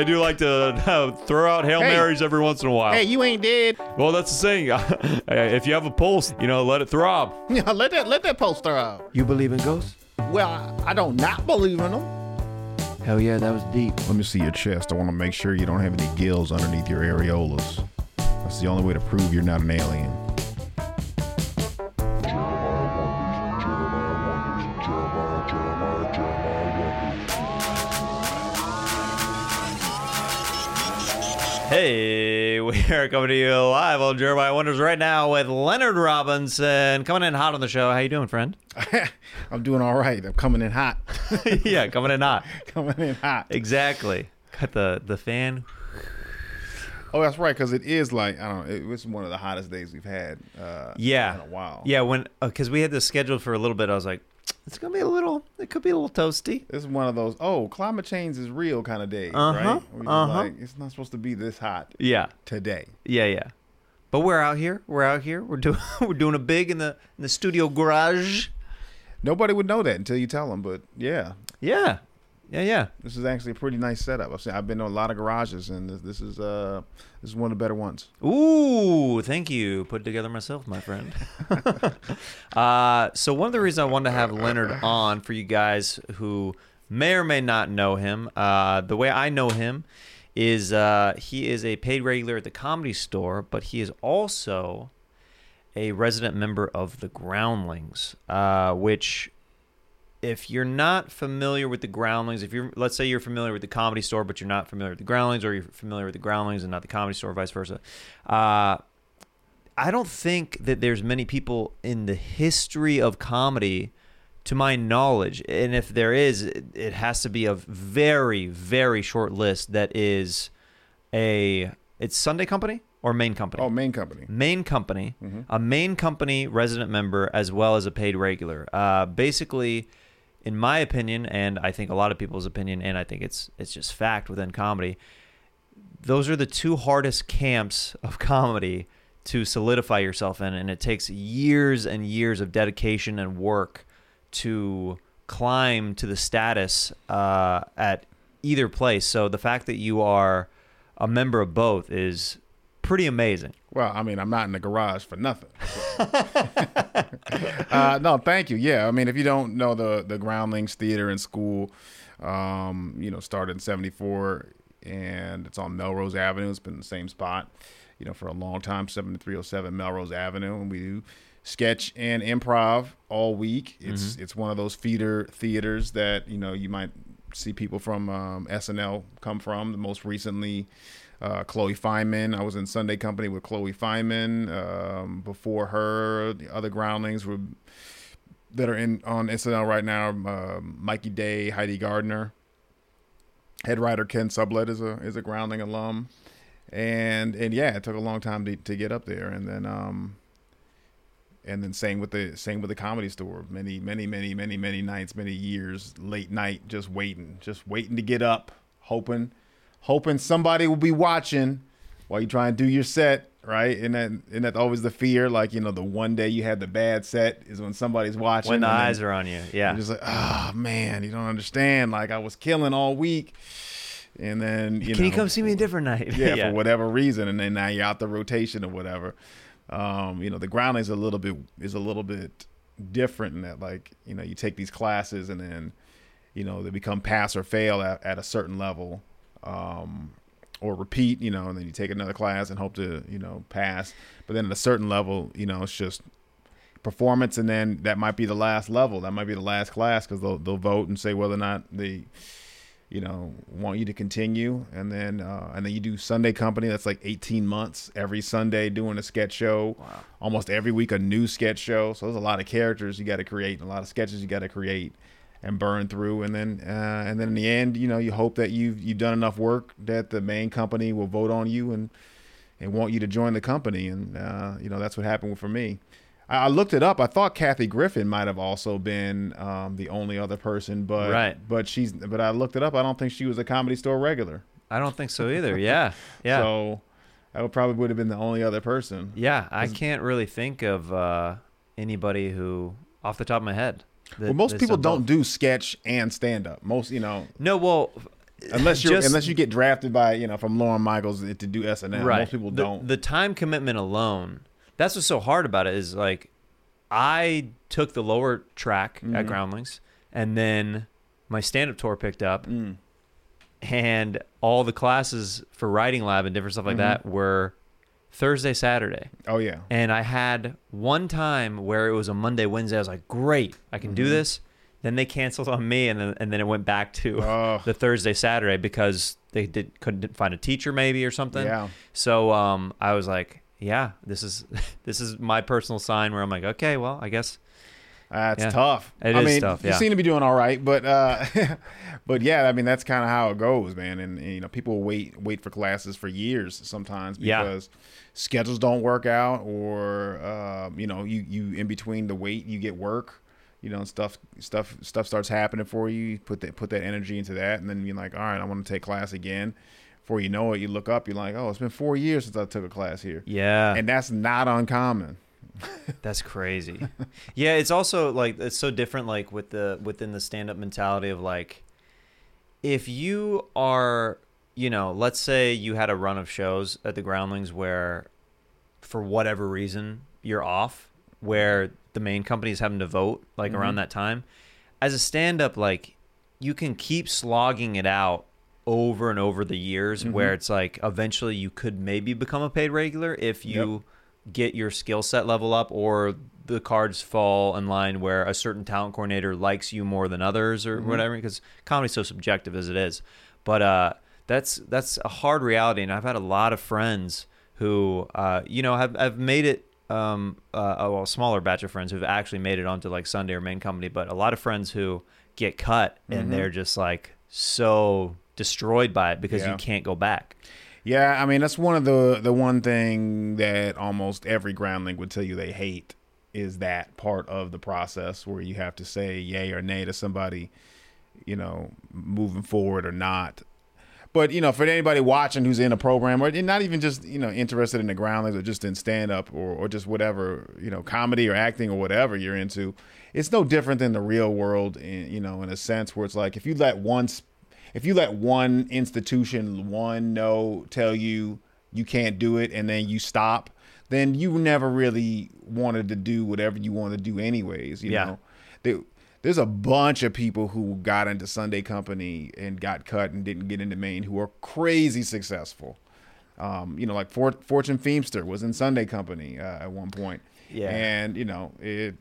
I do like to uh, throw out Hail Hey. Marys every once in a while. Hey, you ain't dead. Well, that's the saying. if you have a pulse, you know, let it throb. Yeah, let that let that pulse throb. You believe in ghosts? Well, I, I don't not believe in them. Hell yeah, that was deep. Let me see your chest. I want to make sure you don't have any gills underneath your areolas. That's the only way to prove you're not an alien. Hey, we are coming to you live on Jeremiah Wonders right now with Leonard Robinson coming in hot on the show. How you doing, friend? I'm doing all right. I'm coming in hot. yeah, coming in hot. coming in hot. Exactly. Got the the fan. Oh, that's right, because it is like I don't know. It was one of the hottest days we've had. Uh, Yeah. in a while. Yeah, when because we had this scheduled for a little bit, I was like, it's gonna be a little. It could be a little toasty. This is one of those. Oh, climate change is real kind of days, Uh-huh, right? Uh-huh. Like it's not supposed to be this hot Yeah, today. yeah, yeah. But we're out here. We're out here. We're doing we're doing a big in the in the studio garage. Nobody would know that until you tell them. But yeah, Yeah, yeah, yeah. this is actually a pretty nice setup. I've seen, I've been to a lot of garages, and this, this is uh this is one of the better ones. Ooh, thank you. Put together myself, my friend. uh, so one of the reasons I wanted to have Leonard on for you guys who may or may not know him, uh, the way I know him is uh, he is a paid regular at the Comedy Store, but he is also a resident member of the Groundlings, uh, which if you're not familiar with the Groundlings, if you're let's say you're familiar with the Comedy Store, but you're not familiar with the Groundlings, or you're familiar with the Groundlings and not the Comedy Store, vice versa. Uh, I don't think that there's many people in the history of comedy, to my knowledge, and if there is, it, it has to be a very, very short list that is a it's Sunday Company or Main Company. Oh, main company. Main company, Mm-hmm. a main company resident member as well as a paid regular. Uh, basically, in my opinion, and I think a lot of people's opinion, and I think it's it's just fact within comedy, those are the two hardest camps of comedy to solidify yourself in, and it takes years and years of dedication and work to climb to the status uh, at either place. So the fact that you are a member of both is pretty amazing. Well, I mean, I'm not in the garage for nothing. uh, no, thank you. Yeah, I mean, if you don't know the the Groundlings Theater and School, um, you know, started in '74, and it's on Melrose Avenue. It's been the same spot, you know, for a long time, 7307 Melrose Avenue, and we do sketch and improv all week. It's it's one of those feeder theaters that you know you might see people from um, SNL come from. Most recently, uh, Chloe Fineman. I was in Sunday Company with Chloe Fineman. Um, before her, the other Groundlings were that are in on SNL right now. Um Mikey Day, Heidi Gardner. Head writer Kent Sublette is a is a Groundling alum, and and yeah, it took a long time to, to get up there, and then um, and then same with the same with the comedy store. Many many many many many nights, many years, late night, just waiting, just waiting to get up, hoping hoping somebody will be watching while you try and do your set, right? And then and that's always the fear, like you know, the one day you had the bad set is when somebody's watching. When the eyes are on you, yeah. You're just like, oh man, you don't understand. Like I was killing all week, and then you Can know, you come see me a different night? yeah, for whatever reason, and then now you're out the rotation or whatever. Um, you know, the grounding is a little bit is a little bit different in that, like, you know, you take these classes and then, you know, they become pass or fail at, at a certain level, um, or repeat, you know, and then you take another class and hope to, you know, pass. But then at a certain level, you know, it's just performance, and then that might be the last level, that might be the last class because they'll they'll vote and say whether or not they you know want you to continue. And then uh, and then you do sunday company. That's like 18 months every sunday doing a sketch show. Wow. almost every week a new sketch show. So there's a lot of characters you got to create and a lot of sketches you got to create and burn through and then uh, and then in the end you know you hope that you've you've done enough work that the main company will vote on you and and want you to join the company and uh, you know that's what happened for me I I looked it up. I thought Kathy Griffin might have also been um, the only other person, but Right. but she's but I looked it up. I don't think she was a comedy store regular. I don't think so either. Yeah, yeah, So I would probably would have been the only other person. yeah. I can't really think of uh, anybody who, off the top of my head. That- well, most people don't do sketch and stand up. Most you know. No, well, unless you unless you get drafted by you know from Lorne Michaels to do SNL. Right. Most people The- don't. The, time commitment alone. That's what's so hard about it is like I took the lower track Mm-hmm. at Groundlings and then my stand up tour picked up Mm. and all the classes for writing lab and different stuff like that Mm-hmm. were Thursday, Saturday. oh yeah. And I had one time where it was a Monday, Wednesday. I was like, great, I can do this. Then they canceled on me, and then, and then it went back to Oh. the Thursday, Saturday because they did couldn't find a teacher maybe or something. Yeah. So um, I was like, yeah, this is this is my personal sign where I'm like, okay, well, I guess That's Yeah. tough. It I is mean, tough, you seem to be doing all right, but uh, but yeah, I mean that's kind of how it goes, man. And, and, you know, people wait wait for classes for years sometimes Yeah. because schedules don't work out, or um, you know, you you in between the wait, you get work. You know, stuff stuff stuff starts happening for you. You put that put that energy into that, and then you're like, all right, I want to take class again. Before you know it, you look up, you're like, oh, it's been four years since I took a class here, yeah, and that's not uncommon. That's crazy. yeah, it's also like it's so different like with the within the stand up mentality of like if you are, you know, let's say you had a run of shows at the Groundlings where for whatever reason you're off where the main company is having to vote like around mm-hmm. that time. As a stand up like you can keep slogging it out over and over the years mm-hmm. where it's like eventually you could maybe become a paid regular if you get your skill set level up or the cards fall in line where a certain talent coordinator likes you more than others or whatever because comedy's so subjective as it is. But uh that's that's a hard reality and i've had a lot of friends who uh you know have, have made it um uh, a well, smaller batch of friends who've actually made it onto like sunday or main company but a lot of friends who get cut and they're just like so destroyed by it because Yeah. you can't go back Yeah, I mean that's one of the the one thing that almost every groundling would tell you they hate is that part of the process where you have to say yay or nay to somebody, you know, moving forward or not. But you know, for anybody watching who's in a program or not even just you know interested in the groundlings or just in stand up or or just whatever you know comedy or acting or whatever you're into, it's no different than the real world. In, you know, in a sense where it's like if you let one if you let one institution, one no tell you you can't do it and then you stop, then you never really wanted to do whatever you want to do anyways, you Yeah. know. There- there's a bunch of people who got into Sunday Company and got cut and didn't get into Maine who are crazy successful. Um, you know, like For- Fortune Feemster was in Sunday Company uh, at one point. Yeah. And, you know, it,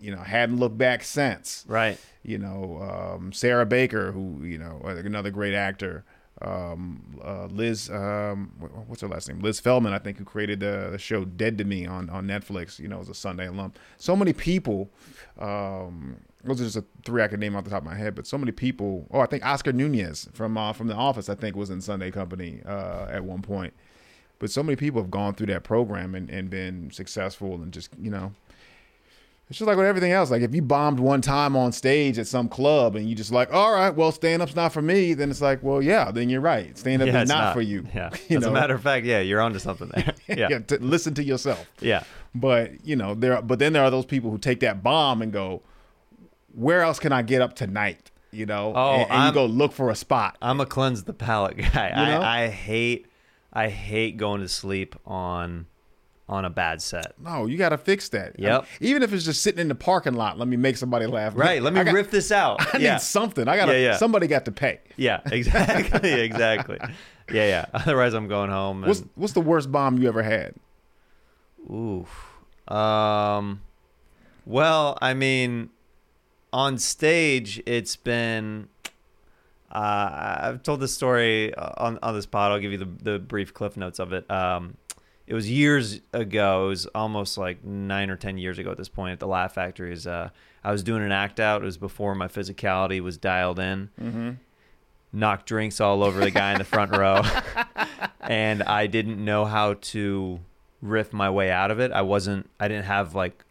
you know, hadn't looked back since right you know um, Sarah Baker, who you know another great actor. Um, uh, Liz, um, what's her last name? Liz Feldman, I think, who created the, the show Dead to Me on, on Netflix. You know, as a Sunday alum. So many people. Um, those are just a three I could name off the top of my head, but so many people. Oh, I think Oscar Nunez from uh, from The Office, I think, was in Sunday Company uh, at one point. But so many people have gone through that program and, and been successful and just you know it's just like with everything else. Like if you bombed one time on stage at some club and you just like, all right, well, stand up's not for me, then it's like, well, yeah, then you're right. Stand up yeah, is it's not, for you. Yeah. you As know? a matter of fact, yeah, you're onto something there. Yeah. yeah. to listen to yourself. yeah. But you know, there. But then there are those people who take that bomb and go, where else can I get up tonight? You know, Oh, and, and you go look for a spot. I'm a cleanse the palate guy. You know? I, I hate I hate going to sleep on on a bad set. No, you got to fix that. Yep. even if it's just sitting in the parking lot, let me make somebody laugh. Right. Let me I got- riff this out. I yeah. need something. I got to. Yeah, yeah. Somebody got to pay. yeah. Exactly. exactly. Yeah. Yeah. Otherwise, I'm going home. And, What's What's the worst bomb you ever had? Oof. Um. Well, I mean, on stage, it's been. Uh, I've told this story on on this pod. I'll give you the the brief cliff notes of it. Um, it was years ago. It was almost like nine or ten years ago at this point. At the Laugh Factory, is uh, I was doing an act out. It was before my physicality was dialed in. Mm-hmm. Knocked drinks all over the guy in the front row, and I didn't know how to riff my way out of it. I wasn't. I didn't have like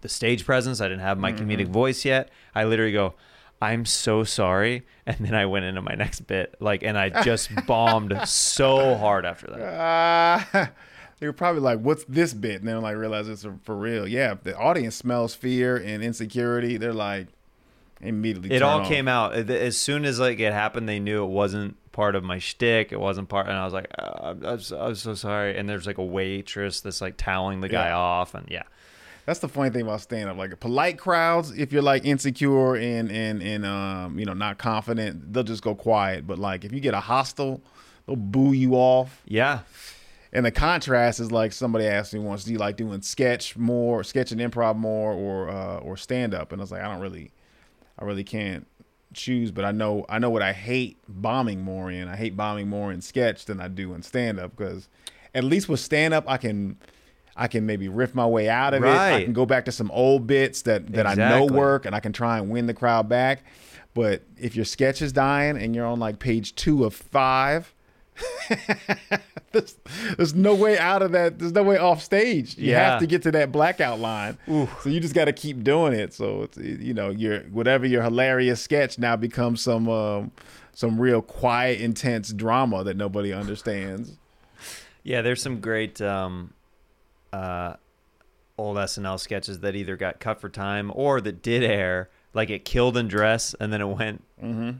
the stage presence. I didn't have my comedic voice yet. I literally go, "I'm so sorry," and then I went into my next bit. Like, and I just bombed so hard after that. Uh, they were probably like, "What's this bit?" And then like realize it's for real. Yeah, the audience smells fear and insecurity, they're like, Immediately, it all off. came out as soon as like it happened. They knew it wasn't part of my shtick. It wasn't part, and I was like, uh, I'm, I'm, so, I'm so sorry. And there's like a waitress that's like toweling the guy Yeah. off, and yeah, That's the funny thing about stand up. Like polite crowds, if you're like insecure and and and um you know not confident, they'll just go quiet. But like if you get a hostile, they'll boo you off. yeah, And the contrast is like somebody asked me once, do you like doing sketch more, sketch and improv more, or uh, or stand up? And I was like, I don't really, I really can't choose. But I know I know what I hate bombing more in. I hate bombing more in sketch than I do in stand up because at least with stand up I can. I can maybe riff my way out of it. I can go back to some old bits that, that I know work and I can try and win the crowd back. But if your sketch is dying and you're on like page two of five, there's, there's no way out of that. There's no way off stage. You Yeah. have to get to that blackout line. So you just got to keep doing it. So it's you know your whatever your hilarious sketch now becomes some um, some real quiet, intense drama that nobody understands. yeah. There's some great um, uh, old SNL sketches that either got cut for time or that did air. Like it killed in dress, and then it went,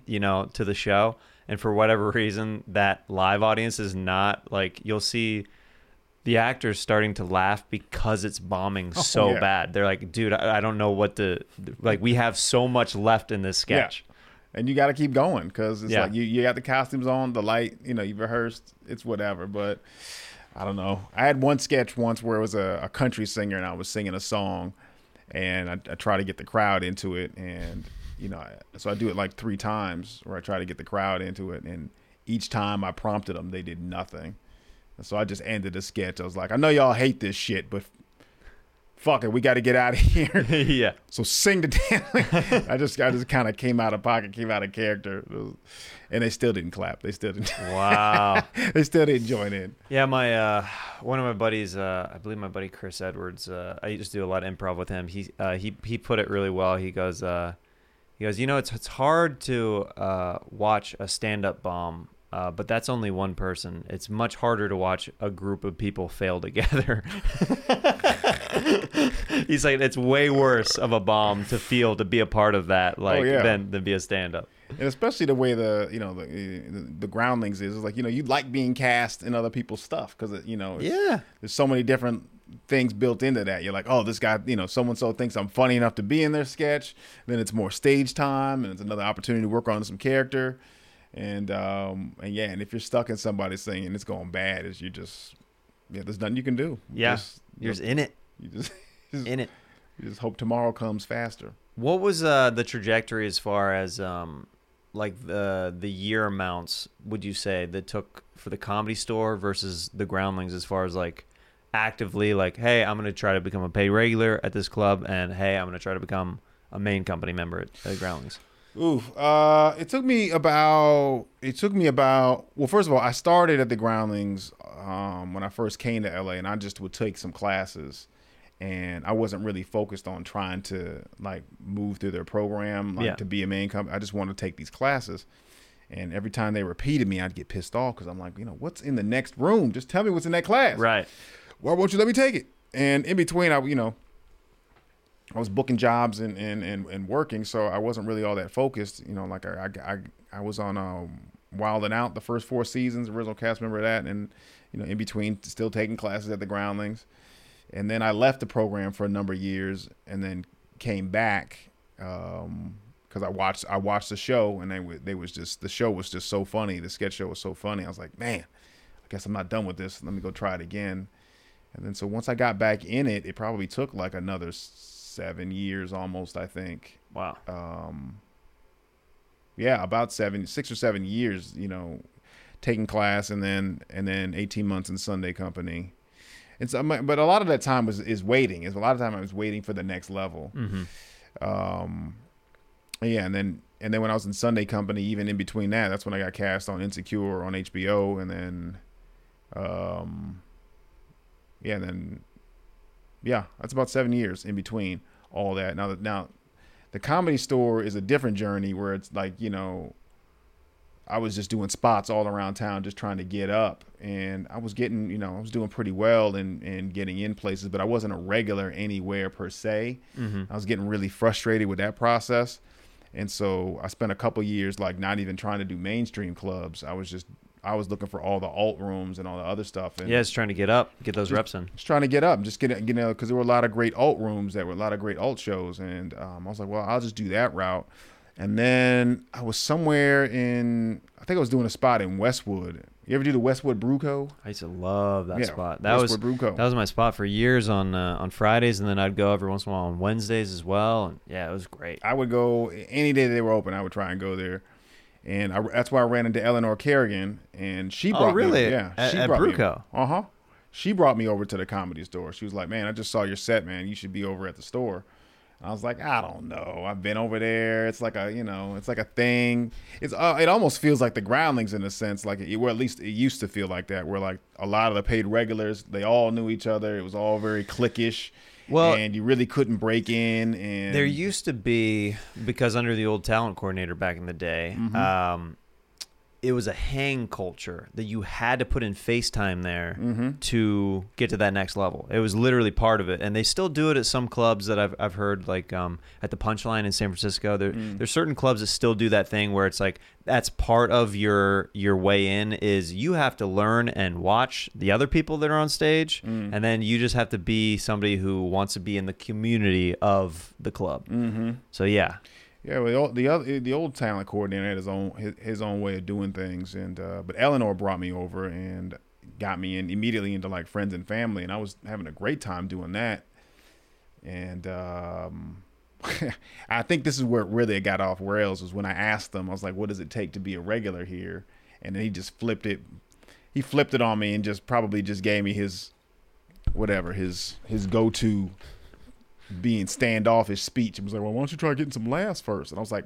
you know, to the show. And for whatever reason, that live audience is not like you'll see the actors starting to laugh because it's bombing so yeah. bad. They're like, dude, I, I don't know what to like. We have so much left in this sketch. And you got to keep going because it's Yeah. like you, you got the costumes on, the light, you know, you've rehearsed, it's whatever. But I don't know. I had one sketch once where it was a, a country singer and I was singing a song and I, I try to get the crowd into it. And, you know, so I do it like three times where I try to get the crowd into it. And each time I prompted them, they did nothing. And so I just ended the sketch. I was like, I know y'all hate this shit, but fuck it, we got to get out of here. yeah. So sing the damn. I just I just kind of came out of pocket, came out of character, and they still didn't clap. They still didn't. Wow. they still didn't join in. Yeah, my uh, one of my buddies, uh, I believe my buddy Chris Edwards. Uh, I used to do a lot of improv with him. He uh, he he put it really well. He goes, uh, he goes, you know, it's it's hard to uh, watch a stand up bomb. Uh, but that's only one person. It's much harder to watch a group of people fail together. He's like, it's way worse of a bomb to feel to be a part of that, like yeah. than than be a stand up. And especially the way the you know the the, the groundlings is, is like you know you like being cast in other people's stuff because you know Yeah. there's so many different things built into that. You're like, oh, this guy, you know, someone so thinks I'm funny enough to be in their sketch. Then it's more stage time, and it's another opportunity to work on some character. And um and yeah, and if you're stuck in somebody's thing and it's going bad, is you just yeah, there's nothing you can do. You Yeah, just, you're just in it, you just, just in it. you just hope tomorrow comes faster. What was uh, the trajectory as far as um, like the the year amounts? Would you say that took for the comedy store versus the Groundlings as far as like actively like, hey, I'm gonna try to become a paid regular at this club, and hey, I'm gonna try to become a main company member at, at Groundlings. Ooh, uh, it took me about. It took me about. Well, first of all, I started at the Groundlings um, when I first came to LA, and I just would take some classes, and I wasn't really focused on trying to like move through their program, like Yeah. to be a main company. I just wanted to take these classes, and every time they repeated me, I'd get pissed off because I'm like, you know, what's in the next room? Just tell me what's in that class. Right. Why won't you let me take it? And in between, I you know, I was booking jobs and and, and, and working, so I wasn't really all that focused. You know, like I I, I, was on um, Wild and Out the first four seasons, original cast member of that, and you know, in between, still taking classes at the Groundlings, and then I left the program for a number of years, and then came back because I watched I watched the show, and they they was just the show was just so funny. The sketch show was so funny. I was like, man, I guess I'm not done with this. Let me go try it again. And then so once I got back in it, it probably took like another seven years almost, I think. Wow. Um, yeah, about seven, six or seven years, you know, taking class and then and then 18 months in Sunday company. And so, but a lot of that time was is waiting. Is a lot of time I was waiting for the next level. hmm Um, yeah, and then and then when I was in Sunday Company, even in between that, that's when I got cast on Insecure on HBO, and then, um, yeah, and then, yeah, that's about seven years in between all that. Now that now, the Comedy Store is a different journey where it's like you know. I was just doing spots all around town, just trying to get up, and I was getting, you know, I was doing pretty well and and getting in places, but I wasn't a regular anywhere per se. hmm I was getting really frustrated with that process. and so I spent a couple years like not even trying to do mainstream clubs. I was just I was looking for all the alt rooms and all the other stuff. And Yeah, it's trying to get up, get those reps in. just trying to get up, just get it, you know, because there were a lot of great alt rooms, that were a lot of great alt shows, and um, I was like, well, I'll just do that route. And then I was somewhere in, I think I was doing a spot in Westwood. You ever do the Westwood Brew Co? I used to love that Yeah, spot. That was Westwood Brew Co. that was my spot for years on uh, on Fridays, and then I'd go every once in a while on Wednesdays as well. And yeah, it was great. I would go any day they were open. I would try and go there, and I, that's why I ran into Eleanor Kerrigan, and she Oh, brought really? me. Yeah, At- she at brought Brew Co? Uh-huh. She brought me over to the comedy store. She was like, "Man, I just saw your set, man. You should be over at the store." I was like, "I don't know. I've been over there. It's like a, you know, it's like a thing. It's uh, it almost feels like the Groundlings in a sense, like it, well, at least it used to feel like that. Where like a lot of the paid regulars, they all knew each other. It was all very cliquish." Well- and you really couldn't break in. And There used to be because under the old talent coordinator back in the day, Mm-hmm. um, it was a hang culture that you had to put in FaceTime there Mm-hmm. to get to that next level. It was literally part of it, and they still do it at some clubs that I've I've heard, like um, at the Punchline in San Francisco. There, Mm. there's certain clubs that still do that thing where it's like that's part of your your way in is you have to learn and watch the other people that are on stage, Mm. and then you just have to be somebody who wants to be in the community of the club. Mm-hmm. So yeah, Yeah, well, the other the old talent coordinator had his own his, his own way of doing things, and uh, but Eleanor brought me over and got me in immediately into like friends and family, and I was having a great time doing that. And um, I think this is where it really got off rails was when I asked them, I was like, "What does it take to be a regular here?" And then he just flipped it. He flipped it on me and just probably just gave me his whatever his his go to being standoffish speech. It was like, well, why don't you try getting some laughs first? And I was like,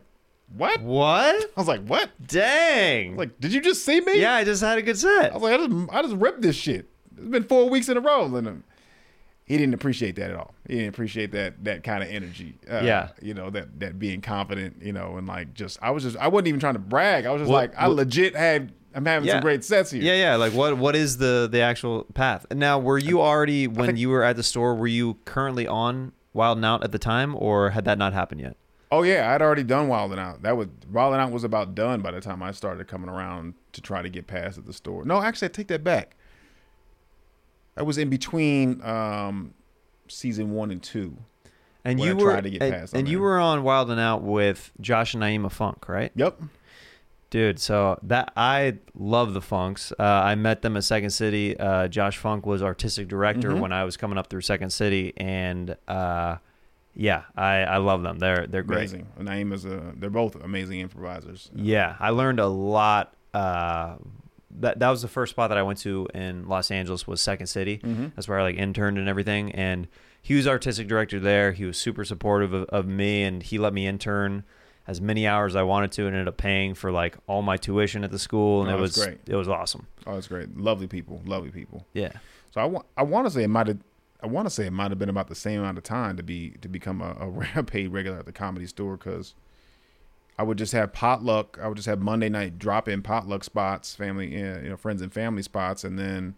what? what? I was like, what? Dang! like, did you just see me? yeah, I just had a good set. I was like, I just, I just ripped this shit. It's been four weeks in a row. And um, he didn't appreciate that at all. He didn't appreciate that that kind of energy. Uh, Yeah. You know, that that being confident, you know, and like just, I was just, I wasn't even trying to brag. I was just What- like, I what- legit had, I'm having Yeah. some great sets here. Yeah, yeah. Like, what? What is the the actual path? Now, were you already when think- you were at the store? Were you currently on Wild and Out at the time, or had that not happened yet? Oh yeah, I'd already done Wild and Out. That was Wild and Out was about done by the time I started coming around to try to get past at the store. No, actually, I take that back. I was in between um, season one and two. And you I were tried to get and, and you were on Wild and Out with Josh and Naima Funk, right? Yep. Dude, so that I love the Funks. Uh, I met them at Second City. Uh, Josh Funk was artistic director Mhm. when I was coming up through Second City, and uh, yeah, I, I love them. They're they're great. Amazing. Naeem is a. They're both amazing improvisers. Yeah, I learned a lot. Uh, that that was the first spot that I went to in Los Angeles was Second City. Mm-hmm. That's where I like interned and everything. And he was artistic director there. He was super supportive of, of me, and he let me intern as many hours as I wanted to, and ended up paying for like all my tuition at the school, and Oh, it was great. it was awesome. Oh, it's great. Lovely people. Lovely people. Yeah. So I want. I want to say it might have. I want to say it might have been about the same amount of time to be to become a, a paid regular at the comedy store because I would just have potluck. I would just have Monday night drop in potluck spots, family, uh, you know, friends and family spots, and then,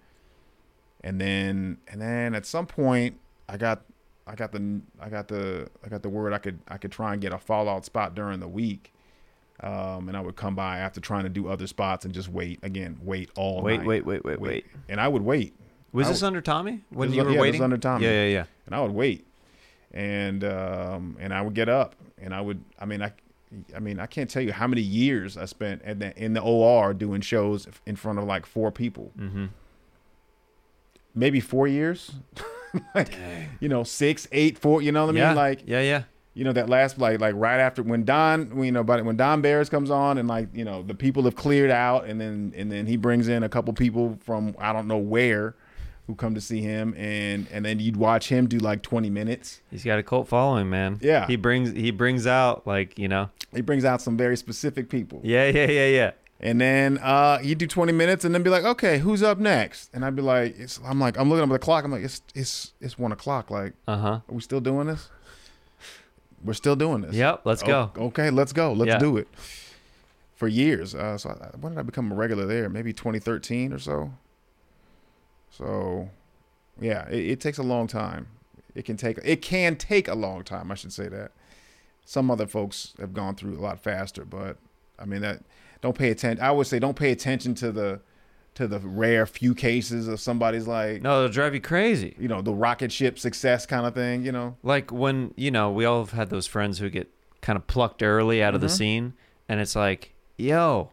and then, and then at some point, I got, I got the, I got the, I got the word I could, I could try and get a fallout spot during the week. Um, and I would come by after trying to do other spots and just wait again, wait all Wait, night. wait, wait, wait, wait. wait. and I would wait. Was I this under Tommy when This you was- were yeah, waiting? was under Tommy. Yeah, yeah, yeah. and I would wait, and um, and I would get up, and I would. I mean, I, I mean, I can't tell you how many years I spent at the, in the OR doing shows in front of like four people. Mm-hmm. Maybe four years. like, you know, six, eight, four. You know what I yeah. mean? Like, yeah, yeah. you know, that last like like right after when Don, you know, but when Don Barris comes on, and like you know, the people have cleared out, and then and then he brings in a couple people from I don't know where. Who come to see him and and then you'd watch him do like 20 minutes He's got a cult following, man. Yeah. He brings he brings out like you know. he brings out some very specific people. Yeah, yeah, yeah, yeah. And then uh he'd do 20 minutes and then be like, okay, who's up next? And I'd be like, it's, I'm like, I'm looking up at the clock. I'm like, it's it's it's one o'clock. Like, Uh huh. are we still doing this? We're still doing this. Yep. Let's go. O- Okay, let's go. Let's Yeah. do it. For years. Uh, so I, when did I become a regular there? Maybe 2013 or so. So, yeah, it, it takes a long time. It can take it can take a long time. I should say that. some other folks have gone through a lot faster. But I mean that don't pay attention. I would say don't pay attention to the to the rare few cases of somebody's like No, it'll drive you crazy. you know the rocket ship success kind of thing. You know, Like when you know we all have had those friends who get kind of plucked early out of the Mm-hmm. scene, and it's like, yo,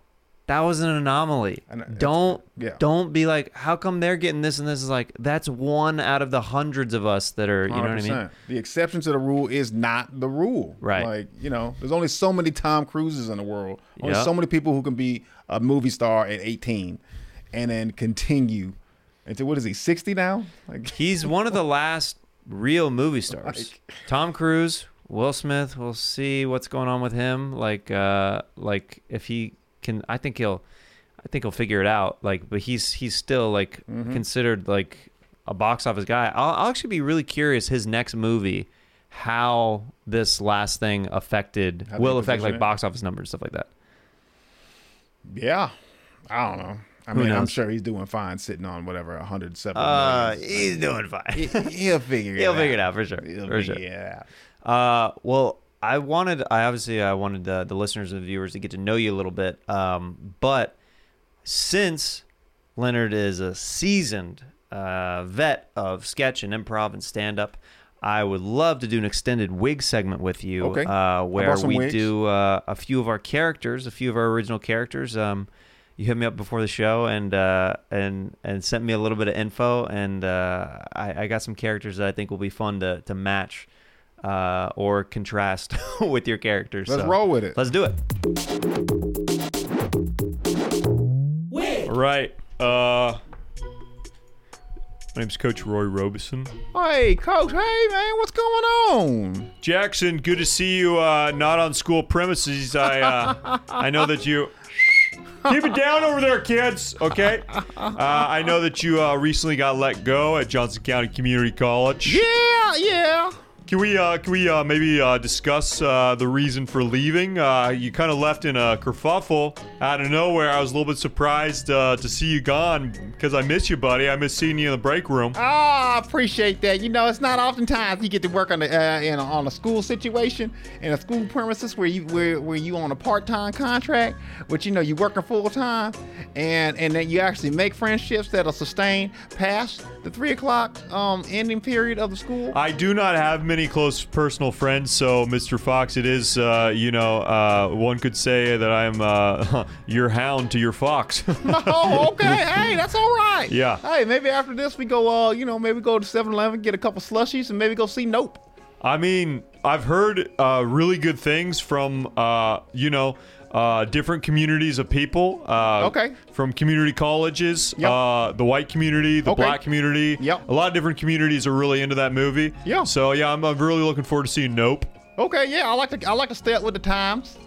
that was an anomaly. Don't yeah. don't be like, how come they're getting this and this is like that's one out of the hundreds of us that are. You know what I mean? The exception to the rule is not the rule. Right. Like, you know, there's only so many Tom Cruises in the world. Only Yeah. so many people who can be a movie star at 18 and then continue until what is he, 60 now? Like He's one of the last real movie stars. Like- Tom Cruise, Will Smith. We'll see what's going on with him. Like, uh, like if he can, I think he'll, I think he'll figure it out. Like, but he's he's still like Mm-hmm. considered like a box office guy. I'll, I'll actually be really curious his next movie, how this last thing affected How will affect like it? box office numbers stuff like that. Yeah. I don't know. I Who mean, I'm sure he's doing fine sitting on whatever 107 Uh, million. he's doing fine. He- He'll figure it He'll out. figure it out for sure. He'll For sure. out. Uh, well, I wanted, I obviously, I wanted the, the listeners and the viewers to get to know you a little bit. Um, but since Leonard is a seasoned uh, vet of sketch and improv and stand up, I would love to do an extended wig segment with you, Okay. uh, where we wigs? do uh, a few of our characters, a few of our original characters. Um, you hit me up before the show and uh, and and sent me a little bit of info, and uh, I, I got some characters that I think will be fun to to match uh, or contrast with your characters. Let's So, roll with it. Let's do it. Right. Uh, my name's Coach Roy Robeson. Hey, coach. Hey, man, what's going on? Jackson, good to see you. Uh, not on school premises. I uh, I know that you. Keep it down over there, kids. Okay. Uh, I know that you uh, recently got let go at Johnson County Community College. Yeah, yeah. Can we uh, can we uh, maybe uh, discuss uh, the reason for leaving? Uh, you kind of left in a kerfuffle out of nowhere. I was a little bit surprised uh, to see you gone because I miss you, buddy. I miss seeing you in the break room. Oh, I appreciate that. You know, it's not oftentimes you get to work on a uh, in a, on a school situation in a school premises where you where, where you on a part time contract, but you know you working full time, and and then you actually make friendships that'll sustain past the three o'clock um ending period of the school. I do not have many close personal friends, so Mr. Fox, it is uh, you know uh, one could say that I'm uh, your hound to your fox. oh, okay. Hey, that's all right. Yeah. Hey, maybe after this we go uh you know maybe go to 7-Eleven get a couple slushies and maybe go see Nope. I mean, I've heard uh, really good things from, uh, you know, uh, different communities of people. Uh, Okay. From community colleges, Yep. uh, the white community, the Okay. black community. Yep. A lot of different communities are really into that movie. Yeah. So yeah, I'm, I'm really looking forward to seeing Nope. Okay, yeah, I like to I like to stay up with the times.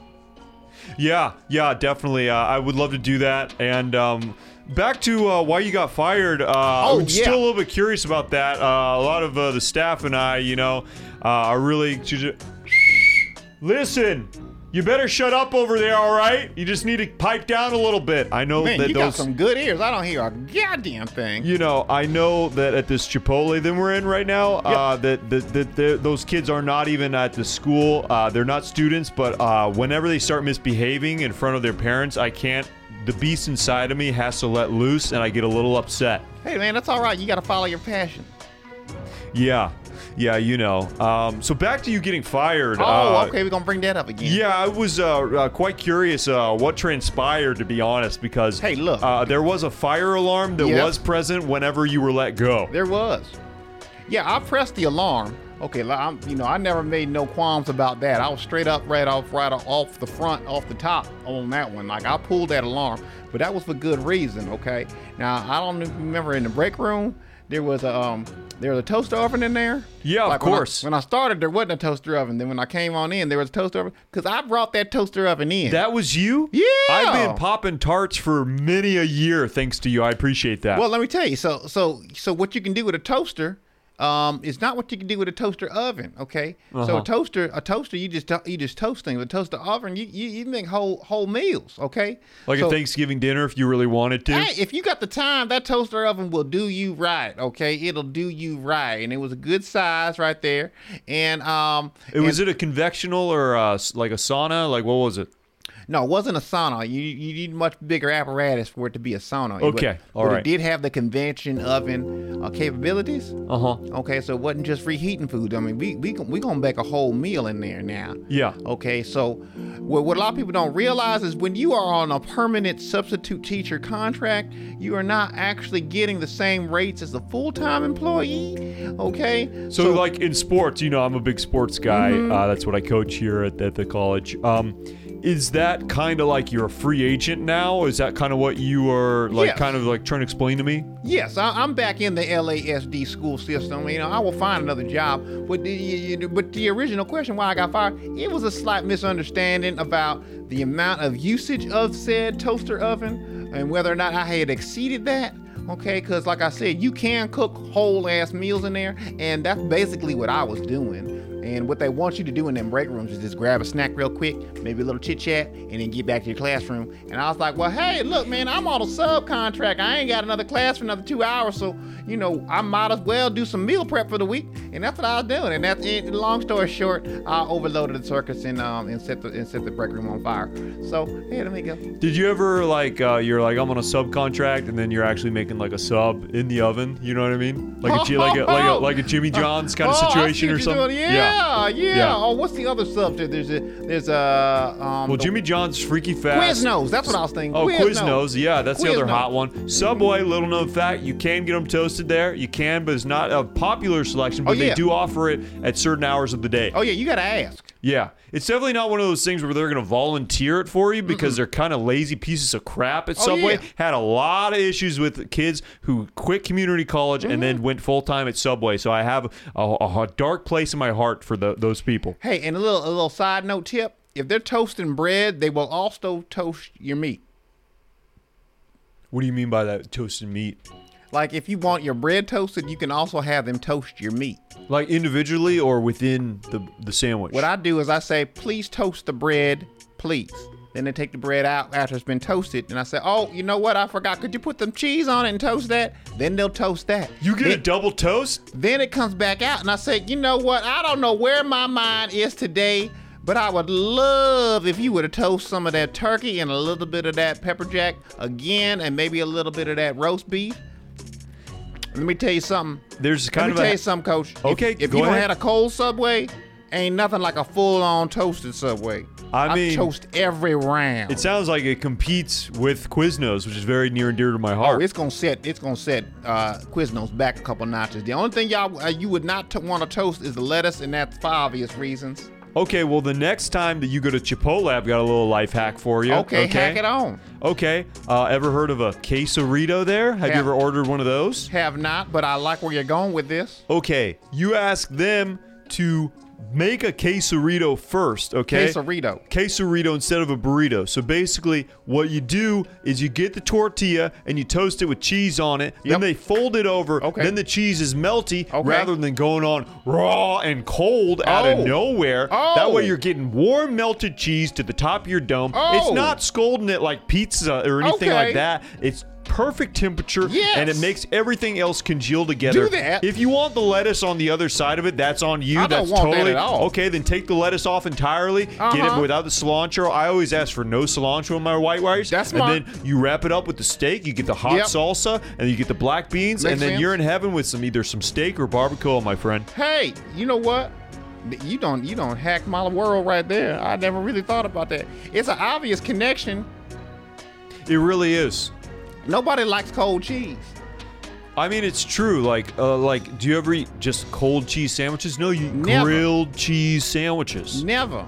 Yeah, yeah, definitely. Uh, I would love to do that. And um, back to uh, why you got fired. Uh, Oh, I'm yeah. still a little bit curious about that. Uh, a lot of uh, the staff and I, you know, uh, are really. Listen, you better shut up over there, all right? You just need to pipe down a little bit. I know Man, that you those. got some good ears. I don't hear a goddamn thing. you know, I know that at this Chipotle that we're in right now, uh, that, that, that, that those kids are not even at the school. Uh, they're not students, but uh, whenever they start misbehaving in front of their parents, I can't. The beast inside of me has to let loose, and I get a little upset. Hey, man, that's all right. You got to follow your passion. Yeah, yeah, you know. Um, so back to you getting fired. Oh, uh, okay, we're gonna bring that up again. Yeah, I was uh, uh, quite curious uh, what transpired, to be honest, because Hey, look. uh, there was a fire alarm that Yep. was present whenever you were let go. There was. Yeah, I pressed the alarm. Okay, I'm, you know, I never made no qualms about that. I was straight up, right off, right off the front, off the top on that one. Like I pulled that alarm, but that was for good reason. Okay. Now I don't remember in the break room there was a um there was a toaster oven in there. Yeah, of Like, when I- course. When I, started, there wasn't a toaster oven. Then when I came on in, there was a toaster oven because I brought that toaster oven in. That was you? Yeah. I've been popping tarts for many a year thanks to you. I appreciate that. Well, let me tell you. So, so, so what you can do with a toaster um, is not what you can do with a toaster oven. Okay, so Uh-huh. a toaster, a toaster, you just you just toast things. With a toaster oven, you, you you make whole whole meals. Okay, Like so, a Thanksgiving dinner if you really wanted to. Hey, if you got the time, that toaster oven will do you right. Okay, it'll do you right, and it was a good size right there. And um, It was it a convectional or uh, like a sauna? Like what was it? No, it wasn't a sauna. You you need much bigger apparatus for it to be a sauna. Okay, but, all but right. It did have the convection oven uh, capabilities. Uh huh. Okay, so it wasn't just reheating food. I mean, we we we gonna bake a whole meal in there now. Yeah. Okay, so what, what a lot of people don't realize is when you are on a permanent substitute teacher contract, you are not actually getting the same rates as a full time employee. Okay, So, like in sports, you know, I'm a big sports guy. Mm-hmm. Uh, that's what I coach here at, at the college. Um, is that kind of like you're a free agent now? Is that kind of what you are like, Yes. kind of like trying to explain to me? Yes, I, I'm back in the LASD school system. You know, I will find another job. But the, but the original question why I got fired, it was a slight misunderstanding about the amount of usage of said toaster oven and whether or not I had exceeded that. Okay, because like I said, you can cook whole ass meals in there, and that's basically what I was doing. And what they want you to do in them break rooms is just grab a snack real quick, maybe a little chit chat, and then get back to your classroom. And I was like, well, hey, look, man, I'm on a subcontract. I ain't got another class for another two hours, so you know I might as well do some meal prep for the week. And that's what I was doing. And that's it. Long story short, I overloaded the circus and um and set the and set the break room on fire. So hey, let me go. Did you ever like uh, you're like I'm on a subcontract and then you're actually making like a sub in the oven? You know what I mean? Like a like a like a like a Jimmy John's kind of Oh, situation or something? doing. Yeah, yeah, Yeah. Yeah. Oh, what's the other subject? There's a there's a um. Well, Jimmy John's freaky fast. Quiznos. That's what I was thinking. Oh, Quiznos. Yeah, that's the other hot one. Subway, little known fact, you can get them toasted there. You can, but it's not a popular selection. But Oh, they do offer it at certain hours of the day. Oh yeah, you gotta ask. Yeah, it's definitely not one of those things where they're going to volunteer it for you because they're kind of lazy pieces of crap at Oh, Subway. yeah. Had a lot of issues with kids who quit community college and Mm-hmm. then went full time at Subway. So I have a, a, a dark place in my heart for the, those people. Hey, and a little a little side note tip: if they're toasting bread, they will also toast your meat. What do you mean by that toasted meat? Like if you want your bread toasted, you can also have them toast your meat. Like individually or within the the sandwich? What I do is I say, please toast the bread, please. Then they take the bread out after it's been toasted, and I say, oh, you know what? I forgot. Could you put some cheese on it and toast that? Then they'll toast that. you get a double toast? Then it comes back out, and I say, you know what? I don't know where my mind is today, but I would love if you would have toast some of that turkey and a little bit of that pepper jack again, and maybe a little bit of that roast beef. Let me tell you something. There's kind of Let me of tell a you something, Coach. Okay, if, go you don't ahead. had a cold Subway, ain't nothing like a full-on toasted Subway. I mean- toast every round. It sounds like it competes with Quiznos, which is very near and dear to my heart. Oh, it's gonna set it's gonna set uh, Quiznos back a couple notches. The only thing y'all uh, you would not t- want to toast is the lettuce, and that's for obvious reasons. Okay, well, the next time that you go to Chipotle, I've got a little life hack for you. Okay, hack it on. Okay, uh, ever heard of a quesarito there? Have you ever ordered one of those? Have not, but I like where you're going with this. Okay, you ask them to make a quesarito first, okay? Quesarito. Quesarito instead of a burrito. So basically, what you do is you get the tortilla and you toast it with cheese on it. Then they fold it over. Okay. Then the cheese is melty Okay. rather than going on raw and cold out of Oh. nowhere. Oh. That way, oh. you're getting warm melted cheese to the top of your dome. Oh. It's Oh. not scalding it like pizza or anything Okay. like that. It's perfect temperature Yes. and it makes everything else congeal together. Do that. If you want the lettuce on the other side of it, that's on you. I don't that's that totally at all. okay. Then take the lettuce off entirely. Get it Uh-huh. without the cilantro. I always ask for no cilantro in my white rice. That's smart. And then you wrap it up with the steak. You get the hot Yep. salsa, and you get the black beans, Makes and then sense. you're in heaven with some either some steak or barbacoa, my friend. Hey, you know what? You don't you don't hack my world right there. I never really thought about that. It's an obvious connection. It really is. Nobody likes cold cheese. I mean, it's true. Like, uh, like, do you ever eat just cold cheese sandwiches? No, you Never. grilled cheese sandwiches. Never.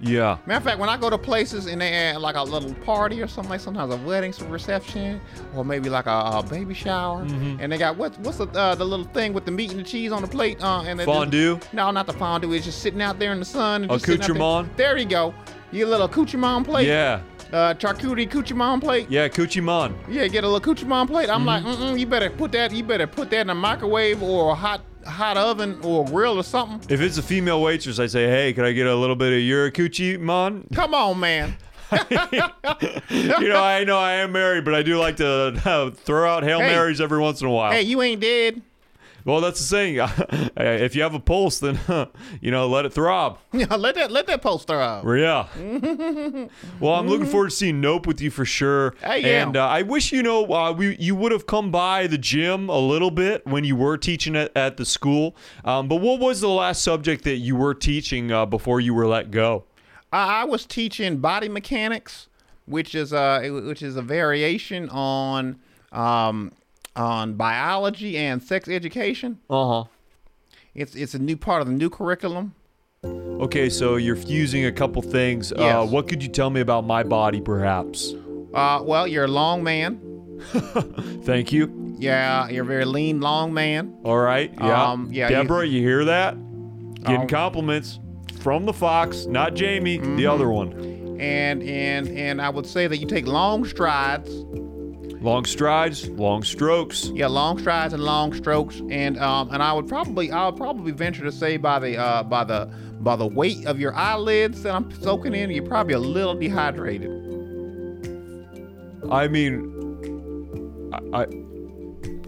Yeah. Matter of fact, when I go to places and they have like a little party or something, like sometimes a wedding, some reception, or maybe like a, a baby shower, Mm-hmm. and they got what's what's the uh, the little thing with the meat and the cheese on the plate? Uh, and Fondue? no, not the fondue. It's just sitting out there in the sun. And just sitting there. There you go. Your little accoutrement plate. Yeah. Uh, charcuterie accoutrement plate. Yeah. Cuchiman. Yeah, get a little accoutrement plate. I'm like, Mm-hmm. mm-mm, you better put that. You better put that in a microwave or a hot hot oven or grill or something. If it's a female waitress, I say, "Hey, can I get a little bit of your coochie, man?" Come on, man. you know, I know I am married, but I do like to uh, throw out hail Hey. marys every once in a while. Hey, you ain't dead. Well, that's the saying. if you have a pulse, then you know, let it throb. Yeah, let that let that poster up. Yeah. well, I'm looking forward to seeing Nope with you for sure. Hey, yeah. And uh, I wish you know uh, we you would have come by the gym a little bit when you were teaching at, at the school. Um, but what was the last subject that you were teaching uh, before you were let go? I, I was teaching body mechanics, which is a which is a variation on um, on biology and sex education. Uh huh. It's it's a new part of the new curriculum. Okay, so you're fusing a couple things. Uh, Yes. what could you tell me about my body, perhaps? Uh, well, you're a long man. Thank you. Yeah, you're a very lean, long man. All right. Yeah. Um, yeah, you- Deborah, you, hear that? Getting Um, compliments from the Fox, not Jamie, Mm-hmm. the other one. And and and I would say that you take long strides. Long strides, long strokes. Yeah, long strides and long strokes. And um and I would probably I would probably venture to say by the uh by the by the weight of your eyelids that I'm soaking in, you're probably a little dehydrated. I mean, I, I,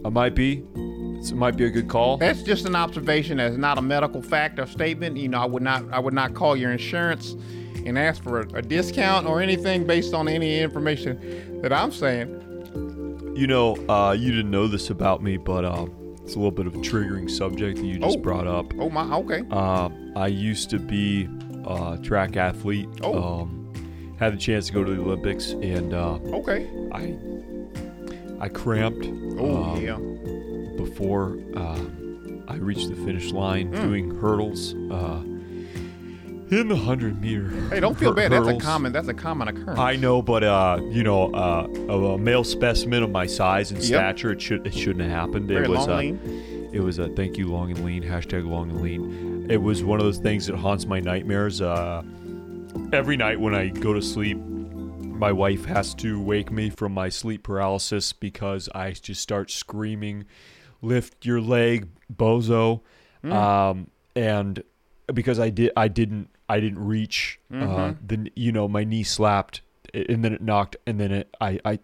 I might be. It might be a good call. That's just an observation. That's not a medical fact or statement. You know, I would not I would not call your insurance and ask for a, a discount or anything based on any information that I'm saying. You know, uh, you didn't know this about me, but uh, it's a little bit of a triggering subject that you just Oh. brought up. Oh my, okay. Uh, I used to be a track athlete. Oh. Um, had the chance to go to the Olympics, and uh, Okay. I I cramped. Oh um, yeah. before uh, I reached the finish line Hmm. doing hurdles uh, in the hundred meter. Hey, don't feel bad. That's a common. That's a common occurrence. I know, but uh, you know, uh, a male specimen of my size and Yep. stature, it should it shouldn't have happened. Very it was long, uh, lean. it was a thank you long and lean hashtag long and lean. It was one of those things that haunts my nightmares. Uh, every night when I go to sleep, my wife has to wake me from my sleep paralysis because I just start screaming, "Lift your leg, bozo!" Um, and because I did, I didn't, I didn't reach. Uh, then you know, my knee slapped, and then it knocked, and then it, I, I,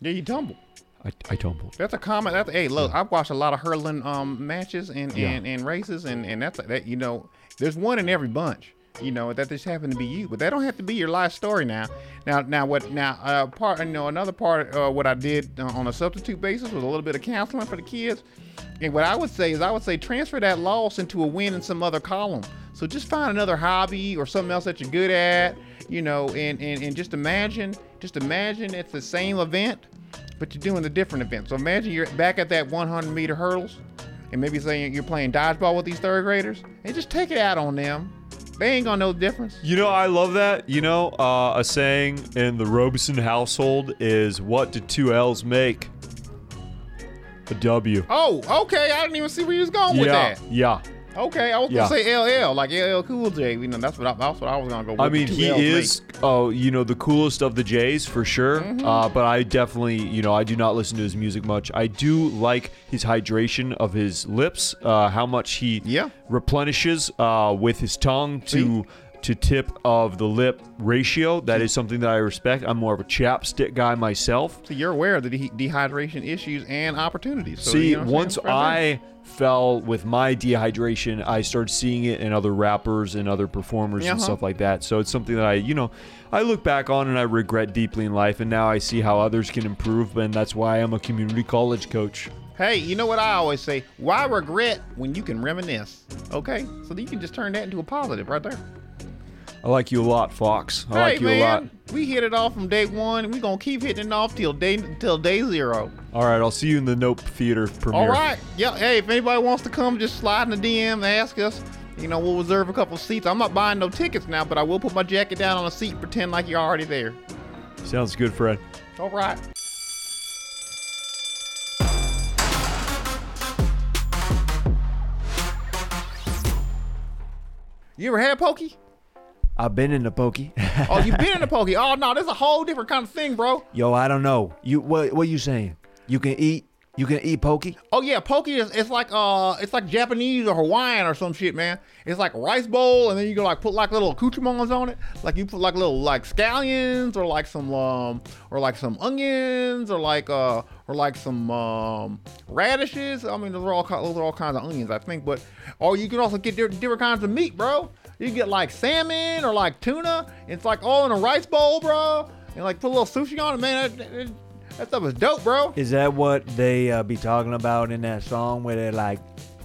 Yeah, you tumble. I, I tumbled. That's a common. That's hey, look, I've watched a lot of hurling um matches and Yeah. and, and races, and and that's that. You know, there's one in every bunch. You know that this happened to be you, but that don't have to be your life story now. Now, now what? Now, uh, part you know another part uh, what I did uh, on a substitute basis was a little bit of counseling for the kids. And what I would say is I would say transfer that loss into a win in some other column. So just find another hobby or something else that you're good at. You know, and and, and just imagine, just imagine it's the same event but you're doing a different event. So imagine you're back at that 100 meter hurdles, and maybe saying you're playing dodgeball with these third graders, and just take it out on them. They ain't gonna know the difference. You know, I love that. You know, uh, a saying in the Robeson household is, "What do two L's make?" A W. Oh, okay. I didn't even see where you was going with yeah, that. yeah. Okay, I was Yeah. gonna say LL, like LL Cool J. You know, that's what I, that's what I was gonna go. With I mean, he Ls is, oh, you know, the coolest of the Jays for sure. Mm-hmm. Uh, but I definitely, you know, I do not listen to his music much. I do like his hydration of his lips, uh, how much he Yeah. replenishes uh, with his tongue to to tip of the lip ratio. That is something that I respect. I'm more of a chapstick guy myself. So you're aware of the de- dehydration issues and opportunities. So, See, you know once saying? Right there. I fell with my dehydration, I started seeing it in other rappers and other performers and Uh-huh. stuff like that. So it's something that I, you know, I look back on and I regret deeply in life. And now I see how others can improve, and that's why I'm a community college coach. Hey, you know what I always say? Why regret when you can reminisce? Okay, so you can just turn that into a positive right there. I like you a lot, Fox. I hey like you man, a lot. we hit it off from day one, and we gonna keep hitting it off till day till day zero. All right, I'll see you in the Nope Theater premiere. All right, yeah. Hey, if anybody wants to come, just slide in the DM and ask us. You know, we'll reserve a couple seats. I'm not buying no tickets now, but I will put my jacket down on a seat, pretend like you're already there. Sounds good, Fred. All right. You ever had pokey? I've been in the pokey. Oh, you've been in a pokey? Oh no, this is a whole different kind of thing, bro. Yo, I don't know. You what? What you saying? You can eat You can eat pokey. Oh yeah, pokey is it's like uh it's like Japanese or Hawaiian or some shit, man. It's like a rice bowl and then you can like put like little accoutrements on it. Like you put like little like scallions or like some um or like some onions or like uh or like some um radishes. I mean those are all those are all kinds of onions, I think. But or you can also get different, different kinds of meat, bro. You can get like salmon or like tuna. It's like all in a rice bowl, bro. And like put a little sushi on it, man. That, that, that stuff is dope, bro. Is that what they uh, be talking about in that song where they're like,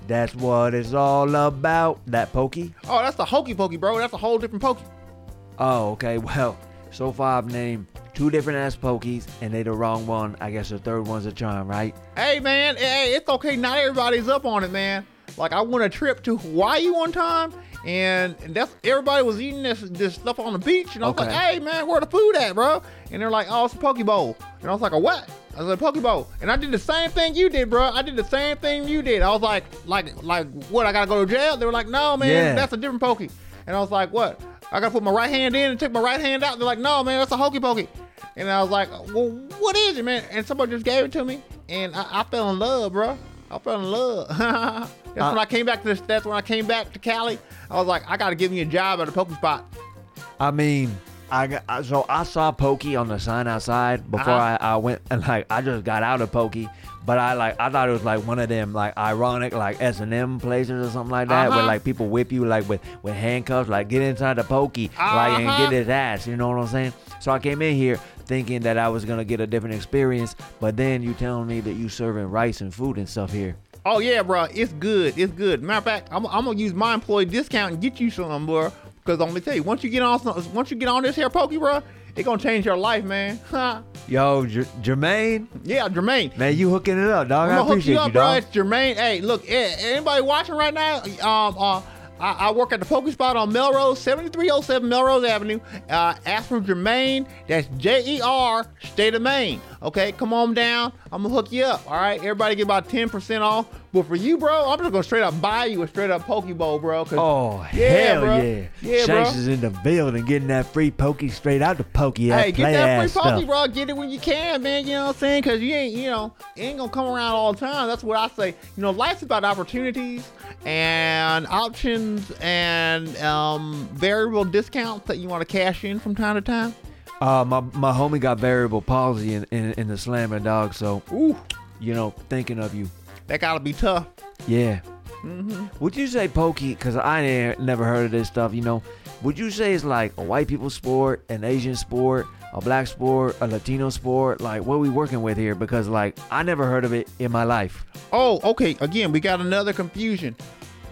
"That's what it's all about"? That pokey. Oh, that's the hokey pokey, bro. That's a whole different pokey. Oh, okay. Well, so far I've named two different ass pokies, and they the wrong one. I guess the third one's a charm, right? Hey man, hey, it's okay. Not everybody's up on it, man. Like I went a trip to Hawaii one time, and that's everybody was eating this this stuff on the beach, and I was Okay. like, "Hey man, where the food at, bro?" And they're like, "Oh, it's a poke bowl," and I was like, "A what?" I was like, "Poke bowl," and I did the same thing you did, bro. I did the same thing you did. I was like, "Like, like what? I gotta go to jail?" They were like, "No, man, Yeah. that's a different poke." And I was like, "What? I gotta put my right hand in and take my right hand out?" They're like, "No, man, that's a hokey pokey." And I was like, well, what is it, man? And somebody just gave it to me, and I, I fell in love, bro. I fell in love. that's when I came back to this. That's when I came back to Cali. I was like, I got to give me a job at a poke spot. I mean, I got so I saw Pokey on the sign outside before Uh-huh. I, I went and like I just got out of Pokey, but I like I thought it was like one of them like ironic like S and M places or something like that where Uh-huh. like people whip you like with with handcuffs like get inside the Pokey like and Uh-huh. get his ass. You know what I'm saying? So I came in here thinking that I was gonna get a different experience, but then you telling me that you serving rice and food and stuff here. Oh yeah, bro, it's good. It's good. Matter of fact, I'm, I'm gonna use my employee discount and get you some, bro. Because I'm gonna tell you, once you get on, some, once you get on this here pokey, bro, it gonna change your life, man. Huh? Yo, J- Jermaine, yeah, Jermaine. man, you hooking it up, dog. I'm I gonna hook appreciate you you, up, bro. dog. It's Jermaine. Hey, look, anybody watching right now? Um, uh, I, I work at the Poke Spot on Melrose, 7307 Melrose Avenue. Uh, ask for Jermaine. That's J E R, state of Maine. Okay, come on down. I'm gonna hook you up. All right, everybody get about 10% off. But for you, bro, I'm just gonna straight up buy you a straight up Poke Bowl, bro. Oh Yeah, hell bro. yeah! Yeah, Shanks bro. is in the building, getting that free pokey straight out the pokey. Hey, get that free pokey, bro. Get it when you can, man. You know what I'm saying? Because you ain't, you know, it ain't gonna come around all the time. That's what I say. You know, life's about opportunities and options and um, variable discounts that you want to cash in from time to time. Uh, my my homie got variable palsy in, in, in the slammer dog, so Ooh, you know, thinking of you. that gotta be tough. Yeah. Mm-hmm. Would you say pokey? Cause I never heard of this stuff. You know, would you say it's like a white people sport, an Asian sport, a black sport, a Latino sport? Like, what are we working with here? Because like I never heard of it in my life. Oh, okay. Again, we got another confusion.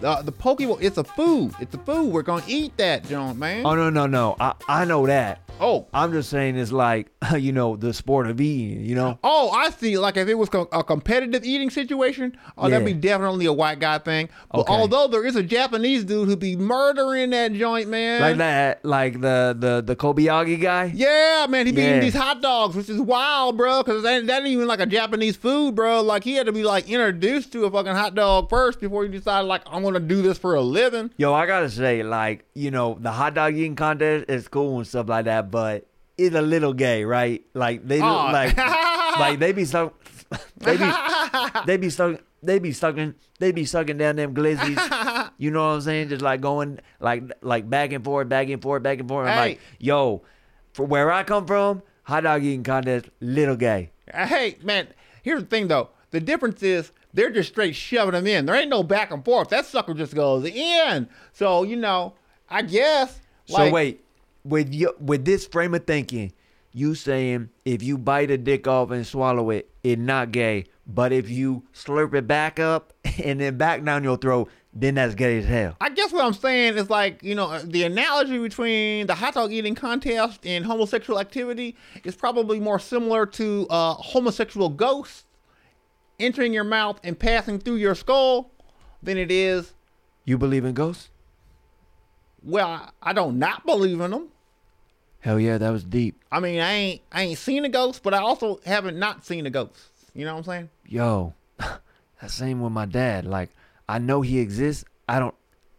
The the Pokeball, it's a food. It's a food. We're gonna eat that, John, man. Oh no no no! I I know that. Oh, I'm just saying it's like you know the sport of eating. You know. Oh, I see. Like if it was a competitive eating situation, oh, that'd be definitely a white guy thing. But Okay. although there is a Japanese dude who'd be murdering that joint, man. like that, like the the the Kobayashi guy. Yeah, man, he be Yeah. eating these hot dogs, which is wild, bro. Because that, that ain't even like a Japanese food, bro. Like he had to be like introduced to a fucking hot dog first before he decided like I'm gonna do this for a living. Yo, I gotta say, like you know, the hot dog eating contest is cool and stuff like that, but it's a little gay, right? Like they look Aw. like like they be stuck, they be they be stuck. They be sucking, they be sucking down them glizzies. You know what I'm saying? Just like going like like back and forth, back and forth, back and forth. I'm like, yo, for where I come from, hot dog eating contest, little gay. Hey, man, here's the thing though. The difference is they're just straight shoving them in. There ain't no back and forth. That sucker just goes in. So you know, I guess. So wait, with you, with this frame of thinking, you saying if you bite a dick off and swallow it, it not gay. But if you slurp it back up and then back down your throat, then that's gay as hell. I guess what I'm saying is like, you know, the analogy between the hot dog eating contest and homosexual activity is probably more similar to uh, homosexual ghosts entering your mouth and passing through your skull than it is, You believe in ghosts? well, I, I don't not believe in them. Hell yeah, that was deep. I mean, I ain't I ain't seen a ghost, but I also haven't not seen a ghost. You know what I'm saying? Yo, that same with my dad. Like I know he exists. I don't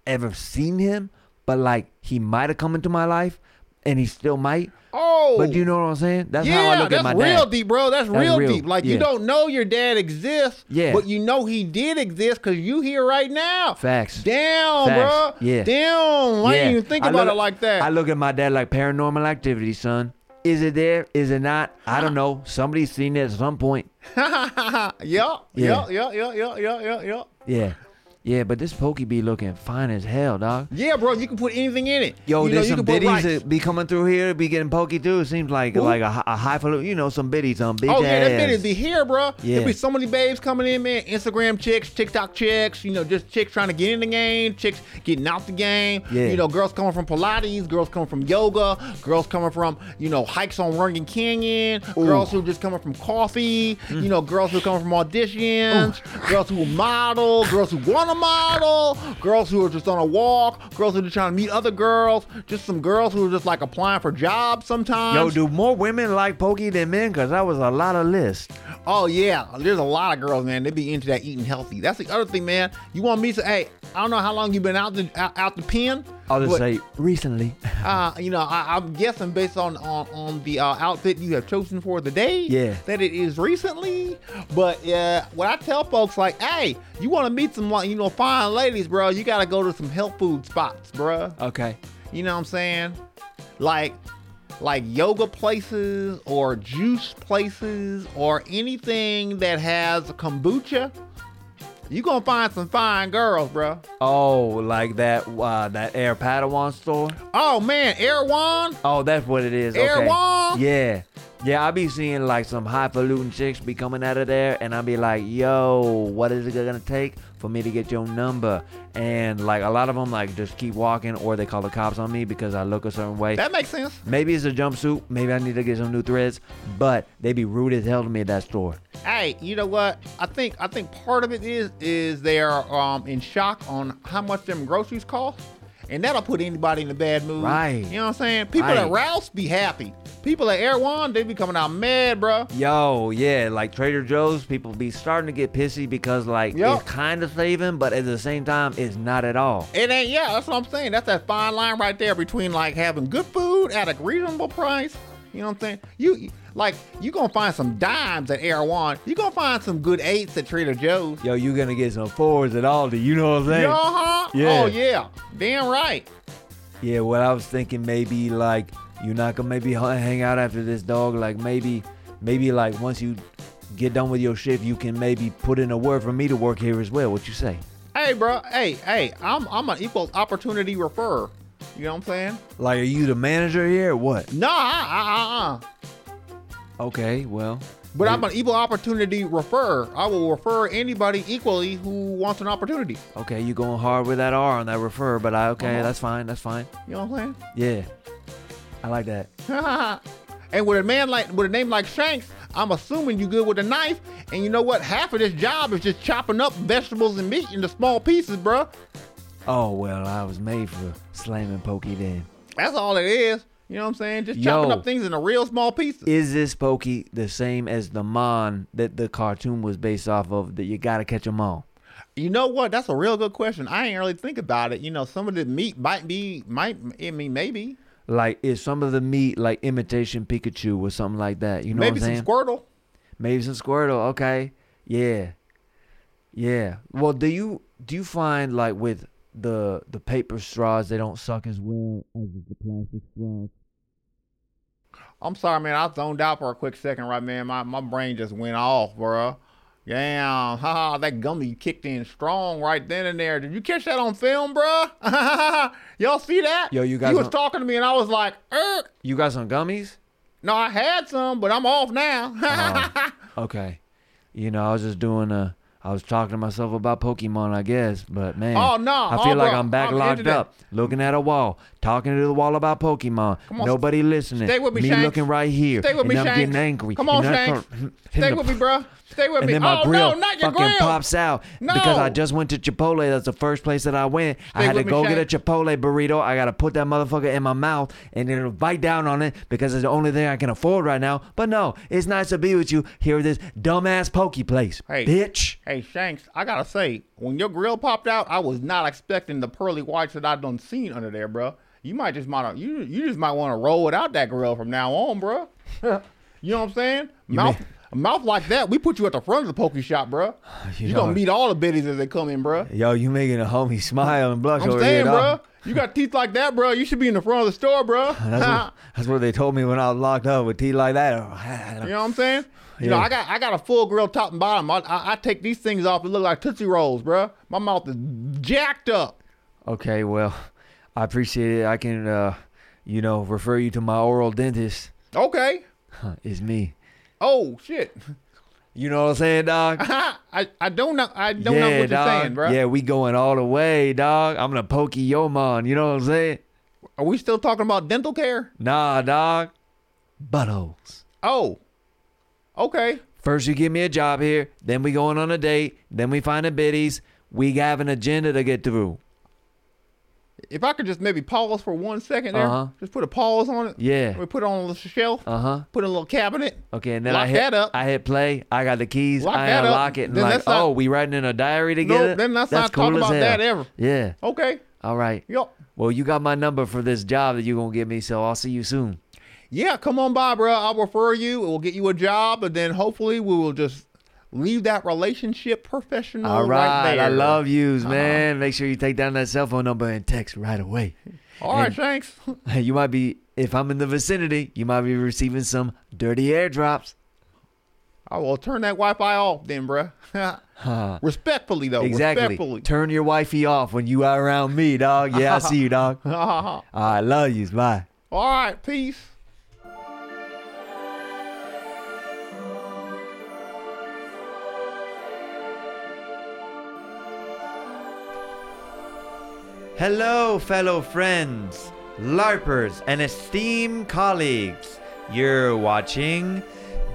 ever seen him, but like he might have come into my life, and he still might. Oh, But do you know what I'm saying? That's yeah, how I look at my dad. That's real deep, bro. That's, That's real, real, deep. Like you don't know your dad exists, Yeah. but you know he did exist because you here right now. Facts. Damn, Facts. bro. Yeah. Damn. I Yeah. didn't even think I about look- it like that. I look at my dad like paranormal activity, son. Is it there? Is it not? I don't know. Somebody's seen it at some point. yeah, yeah, Yeah. yeah, yeah, yeah, yeah, yeah, yeah. Yeah. But this pokey be looking fine as hell, dog. Yeah, bro. You can put anything in it. Yo, you there's you some biddies rice. that be coming through here, be getting pokey too. It seems like Who? like a, a highfalutin, you know, some biddies, some bitch Oh yeah, that biddies be here, bro. Yeah. There be so many babes coming in, man. Instagram chicks, TikTok chicks, you know, just chicks trying to get in the game, chicks getting out the game. Yeah. You know, girls coming from Pilates, girls coming from yoga, girls coming from, you know, hikes on Runyon Canyon, girls who just coming from coffee, Mm. you know, girls who coming from auditions, girls who model, girls who wanna model, girls who are just on a walk, girls who are just trying to meet other girls, just some girls who are just like applying for jobs sometimes. Yo, do more women like pokey than men? Cause that was a lot of lists. Oh yeah, there's a lot of girls, man. They be into that eating healthy. That's the other thing, man. You want me to? Hey, I don't know how long you been out the out, out the pen. I'll just but, say recently. uh, you know, I, I'm guessing based on on, on the uh, outfit you have chosen for the day, Yeah. that it is recently. But yeah, what I tell folks like, hey, you want to meet some like you know fine ladies, bro? You gotta go to some health food spots, bro. Okay. You know what I'm saying? Like like yoga places or juice places or anything that has kombucha. You gonna find some fine girls, bro. Oh, like that uh, that Air Padawan store. Oh man, Erewhon. Oh, that's what it is. Okay. Erewhon? Yeah. Yeah, I be seeing like some highfalutin chicks be coming out of there, and I be like, "Yo, what is it gonna take for me to get your number?" And like a lot of them, like just keep walking, or they call the cops on me because I look a certain way. That makes sense. Maybe it's a jumpsuit. Maybe I need to get some new threads. But they be rude as hell to me at that store. Hey, you know what? I think I think part of it is is they are um in shock on how much them groceries cost. And that'll put anybody in a bad mood. Right. You know what I'm saying? People Right. at Ralph's be happy. People at Erewhon, they be coming out mad, bro. Yo, yeah, like Trader Joe's, people be starting to get pissy because like Yup. it's kind of saving, but at the same time, it's not at all. It ain't, yeah, that's what I'm saying. That's that fine line right there between like having good food at a reasonable price. You know what I'm saying? You like you gonna find some dimes at Air One. You gonna find some good eights at Trader Joe's. Yo, you gonna get some fours at Aldi. You know what I'm saying? Yeah, huh? Yeah. Oh yeah, damn right. Yeah, what I was thinking maybe like you're not gonna maybe hang out after this dog. Like maybe, maybe like once you get done with your shift, you can maybe put in a word for me to work here as well. What you say? Hey, bro. Hey, hey. I'm I'm an equal opportunity referrer. You know what I'm saying? Like, are you the manager here? Or what? Nah, uh, uh, uh. Okay, well, But I'm an equal opportunity refer. I will refer anybody equally who wants an opportunity. okay, you going hard with that R on that refer, but I okay, Uh-huh. that's fine, that's fine. You know what I'm saying? Yeah, I like that. and with a man like with a name like Shanks, I'm assuming you good with a knife. And you know what? Half of this job is just chopping up vegetables and meat into small pieces, bruh. Oh well, I was made for slamming pokey then. That's all it is. You know what I'm saying? Just chopping Yo. up things into real small pieces. Is this pokey the same as the Mon that the cartoon was based off of? That you gotta catch catch 'em all. You know what? That's a real good question. I ain't really think about it. You know, some of the meat might be, might, I mean, maybe, Like, is some of the meat like imitation Pikachu or something like that? You know maybe what I'm some? Squirtle. Maybe some Squirtle. Okay, yeah, yeah. Well, do you do you find like with the the paper straws they don't suck as well as the plastic straws? I'm sorry, man. I zoned out for a quick second, right, man. My my brain just went off, bro. Damn, haha, that gummy kicked in strong right then and there. Did you catch that on film, bro? Y'all see that? Yo, you guys He was don't- talking to me, and I was like, er. You got some gummies? No, I had some, but I'm off now. Oh, okay. You know, I was just doing a. I was talking to myself about Pokemon, I guess, but man, Oh, no. I Oh, feel like bro. I'm back I'm locked up, looking at a wall, talking to the wall about Pokemon. On, Nobody listening. stay with me, Shanks. looking right here, Stay with and me, I'm Shanks. getting angry. Come on, Shanks. Stay and with me, bro. Stay with and me. then my oh grill no, not your fucking grill. pops out No. because I just went to Chipotle. That's the first place that I went. I had to me, go get a Chipotle burrito. I gotta put that motherfucker in my mouth and then bite down on it because it's the only thing I can afford right now. But no, it's nice to be with you here at this dumbass pokey place, Hey. bitch. Hey Shanks, I gotta say, when your grill popped out, I was not expecting the pearly whites that I done seen under there, bro. you might just might you you just might want to roll without that grill from now on, bro. you know what I'm saying? Mouth mouth like that, we put you at the front of the poke shop, bro. You, know- gonna meet all the biddies as they come in, bro. Yo, you making a homie smile and blush I'm over saying, here, dog. bro. You got teeth like that, bro. You should be in the front of the store, bro. That's what, that's what they told me when I was locked up with teeth like that. You know what I'm saying? You know, I got I got a full grill top and bottom. I, I, I take these things off. It look like Tootsie Rolls, bro. My mouth is jacked up. Okay, well, I appreciate it. I can, uh, you know, refer you to my oral dentist. Okay. It's me. Oh shit. You know what I'm saying, dog? I, I don't know. I don't know what you're saying, bro. Yeah, we going all the way, dog. I'm gonna pokey your man. You know what I'm saying? Are we still talking about dental care? Nah, dog. Buttholes. Oh. Okay. First, you give me a job here. Then we going on a date. Then we find the biddies. We have an agenda to get through. If I could just maybe pause for one second there, Uh-huh. just put a pause on it. Yeah. We put it on the shelf. Uh huh. Put in a little cabinet. Okay, and then I hit that up. I hit play. I got the keys. Lock I up. unlock it and Then like, not- oh, we writing in a diary together. No, then let's That's not cool talk about hell. that ever. Yeah. Okay. All right. Yup. Well, you got my number for this job that you're gonna give me, so I'll see you soon. Yeah, come on by, bro. I'll refer you. We'll get you a job, and then hopefully we will just leave that relationship professional All right. there. I love yous, uh-huh. man. Make sure you take down that cell phone number and text right away. All right, and- thanks. You might be, if I'm in the vicinity, you might be receiving some dirty airdrops. I will turn that Wi-Fi off then, bro. Huh. Respectfully, though. Exactly. Respectfully. Turn your wifey off when you are around me, dog. Yeah, I see you, dog. All I love yous. Bye. All right, peace. Hello, fellow friends, LARPers, and esteemed colleagues. You're watching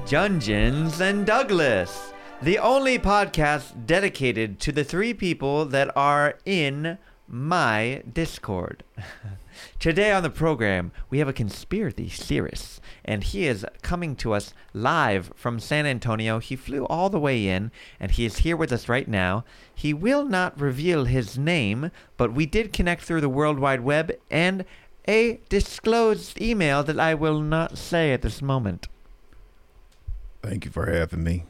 Dungeons and Douglas, the only podcast dedicated to the three people that are in my Discord. Today on the program, we have a conspiracy theorist, and he is coming to us live from San Antonio. He flew all the way in, and he is here with us right now. He will not reveal his name, but we did connect through the World Wide Web and a disclosed email that I will not say at this moment. Thank you for having me.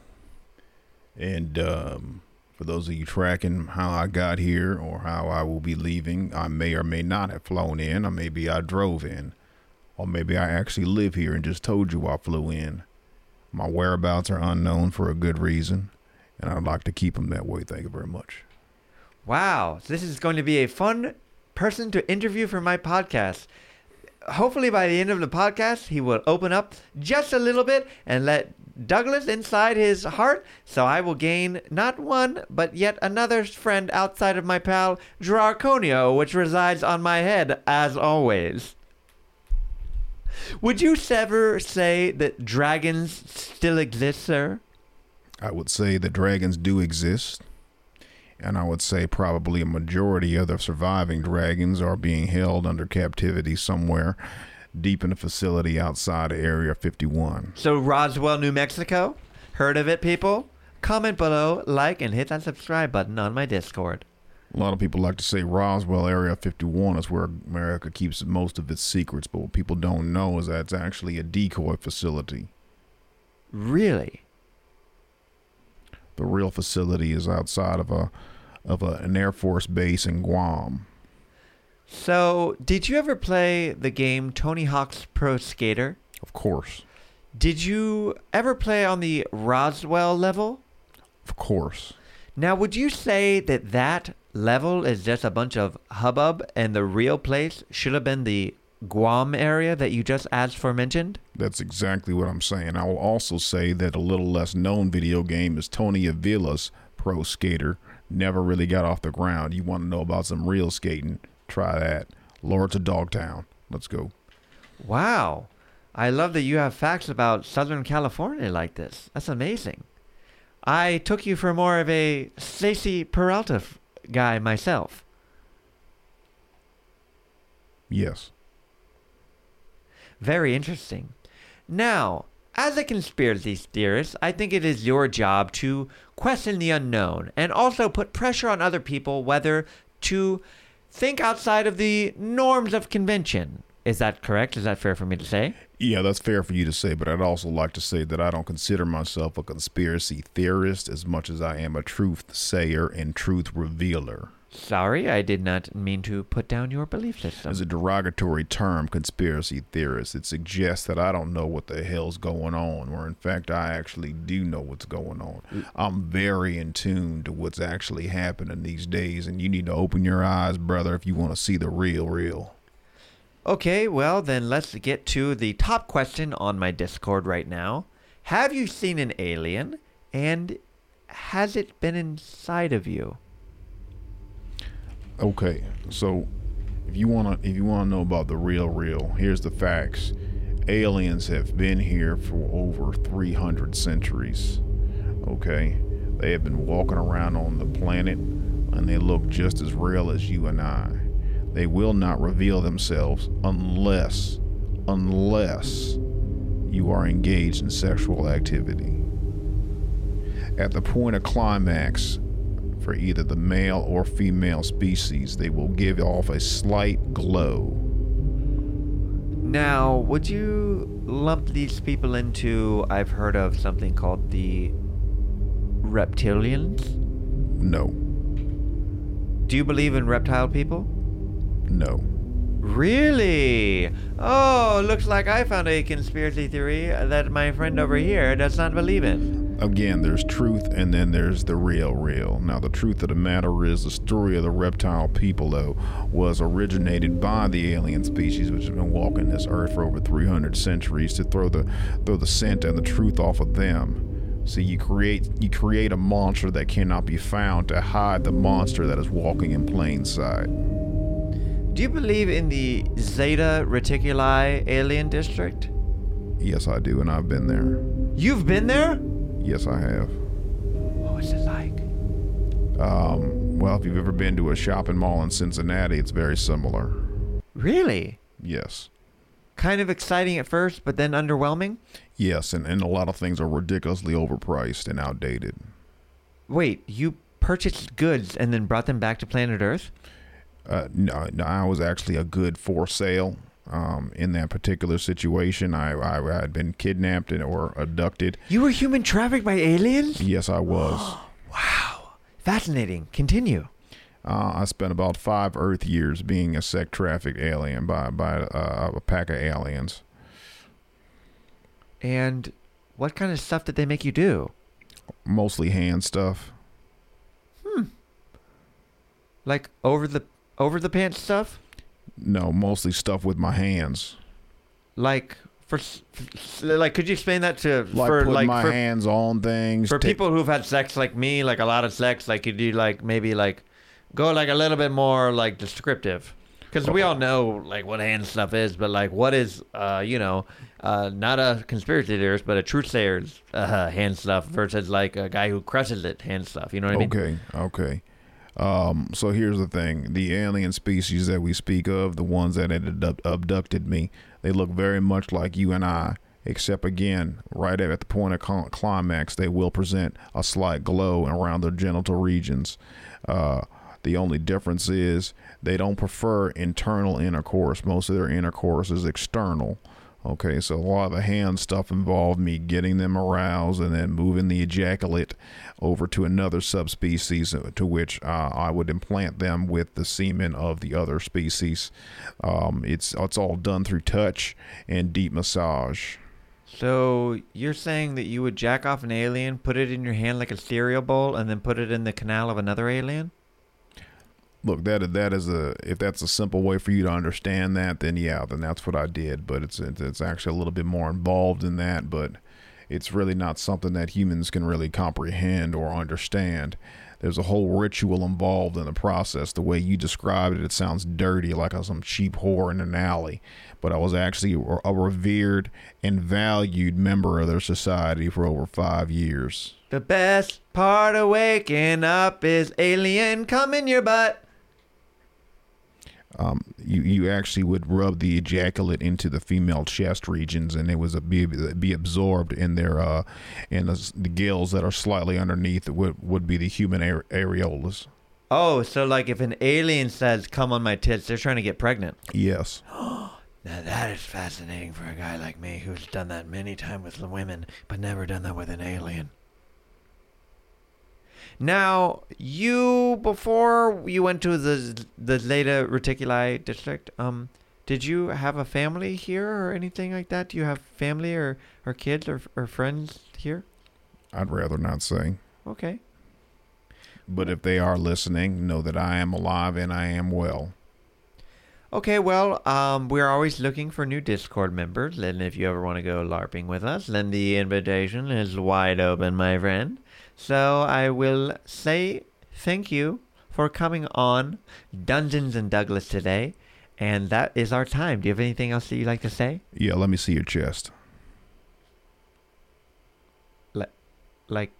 And um, for those of you tracking how I got here or how I will be leaving, I may or may not have flown in, or maybe I drove in, or maybe I actually live here and just told you I flew in. My whereabouts are unknown for a good reason, and I'd like to keep them that way. Thank you very much. Wow, so this is going to be a fun person to interview for my podcast. Hopefully, by the end of the podcast, he will open up just a little bit and let Douglas inside his heart. So I will gain not one, but yet another friend outside of my pal Draconio, which resides on my head as always. Would you ever say that dragons still exist, sir? I would say that dragons do exist, and I would say probably a majority of the surviving dragons are being held under captivity somewhere deep in a facility outside of Area 51. So Roswell, New Mexico. Heard of it, people? Comment below, like, and hit that subscribe button on my Discord. A lot of people like to say Roswell Area 51 is where America keeps most of its secrets, but what people don't know is that it's actually a decoy facility. Really? The real facility is outside of a of a, an Air Force base in Guam. So, did you ever play the game Tony Hawk's Pro Skater? Of course. Did you ever play on the Roswell level? Of course. Now, would you say that that level is just a bunch of hubbub and the real place should have been the Guam area that you just as forementioned? That's exactly what I'm saying. I will also say that a little less known video game is Tony Avila's Pro Skater. Never really got off the ground. You want to know about some real skating? Try that. Lords of Dogtown. Let's go. Wow. I love that you have facts about Southern California like this. That's amazing. I took you for more of a Stacy Peralta f- guy myself. Yes. Very interesting. Now, as a conspiracy theorist, I think it is your job to question the unknown and also put pressure on other people whether to think outside of the norms of convention. Is that correct? Is that fair for me to say? Yeah, that's fair for you to say, but I'd also like to say that I don't consider myself a conspiracy theorist as much as I am a truth sayer and truth revealer. Sorry, I did not mean to put down your belief system. As a derogatory term, conspiracy theorist, it suggests that I don't know what the hell's going on, where in fact I actually do know what's going on. I'm very in tune to what's actually happening these days, and you need to open your eyes, brother, if you want to see the real, real. Okay, well, then let's get to the top question on my Discord right now. Have you seen an alien? And has it been inside of you? Okay, so if you wanna if you wanna know about the real real, here's the facts. Aliens have been here for over 300 centuries. Okay, they have been walking around on the planet, and they look just as real as you and I. They will not reveal themselves unless, unless you are engaged in sexual activity. At the point of climax, for either the male or female species, they will give off a slight glow. Now, would you lump these people into, I've heard of something called the reptilians? No, Do you believe in reptile people? no. Really? Oh, looks like I found a conspiracy theory that my friend over here does not believe in. Again, there's truth and then there's the real, real. Now, the truth of the matter is the story of the reptile people, though, was originated by the alien species which have been walking this earth for over 300 centuries to throw the throw the scent and the truth off of them. See, you create you create a monster that cannot be found to hide the monster that is walking in plain sight. Do you believe in the Zeta Reticuli alien district? Yes, I do, and I've been there. You've been there? Yes, I have. What was it like? Um, well, if you've ever been to a shopping mall in Cincinnati, it's very similar. Really? Yes. Kind of exciting at first, but then underwhelming? Yes, and, and a lot of things are ridiculously overpriced and outdated. Wait, you purchased goods and then brought them back to planet Earth? Uh, no, no, I was actually a good for sale. Um, in that particular situation, I, I had been kidnapped and, or abducted. You were human trafficked by aliens? Yes, I was. Wow. Fascinating. Continue. Uh, I spent about five Earth years being a sex trafficked alien by by uh, a pack of aliens. And what kind of stuff did they make you do? Mostly hand stuff. Hmm. Like over the over the pants stuff? No, mostly stuff with my hands. Like for like could you explain that to Like for putting like my for, hands on things. for people who've had sex like me, like a lot of sex, like could you like maybe like go like a little bit more like descriptive? Because we all know like what hand stuff is, but like what is uh you know uh not a conspiracy theorist but a truth sayer's uh, hand stuff versus like a guy who crushes it hand stuff. You know what I mean? Okay, okay. Um, so here's the thing: the alien species that we speak of, the ones that had abducted me, they look very much like you and I, except again, right at the point of climax, they will present a slight glow around their genital regions. Uh, the only difference is they don't prefer internal intercourse. Most of their intercourse is external. Okay, so a lot of the hand stuff involved me getting them aroused and then moving the ejaculate over to another subspecies uh, to which uh, I would implant them with the semen of the other species. Um, it's it's all done through touch and deep massage. So you're saying that you would jack off an alien, put it in your hand like a cereal bowl, and then put it in the canal of another alien? Look, that that is a if that's a simple way for you to understand that, then yeah, then that's what I did. But it's it's, actually a little bit more involved in that. But it's really not something that humans can really comprehend or understand. There's a whole ritual involved in the process. The way you described it, it sounds dirty, like some cheap whore in an alley. But I was actually a revered and valued member of their society for over five years. The best part of waking up is alien come in your butt. Um, you you actually would rub the ejaculate into the female chest regions, and it was a be, be absorbed in their uh, in the, the gills that are slightly underneath would would be the human are- areolas. Oh, so like if an alien says "come on my tits," they're trying to get pregnant. Yes. Now that is fascinating for a guy like me who's done that many times with women, but never done that with an alien. Now, you before you went to the the Zeta Reticuli district, um, did you have a family here or anything like that? Do you have family or or kids or or friends here? I'd rather not say. Okay. But if they are listening, know that I am alive and I am well. Okay, well, um, we're always looking for new Discord members, and if you ever want to go LARPing with us, then the invitation is wide open, my friend. So I will say thank you for coming on Dungeons and Douglas today, and that is our time. Do you have anything else that you'd like to say? Yeah, let me see your chest. Like,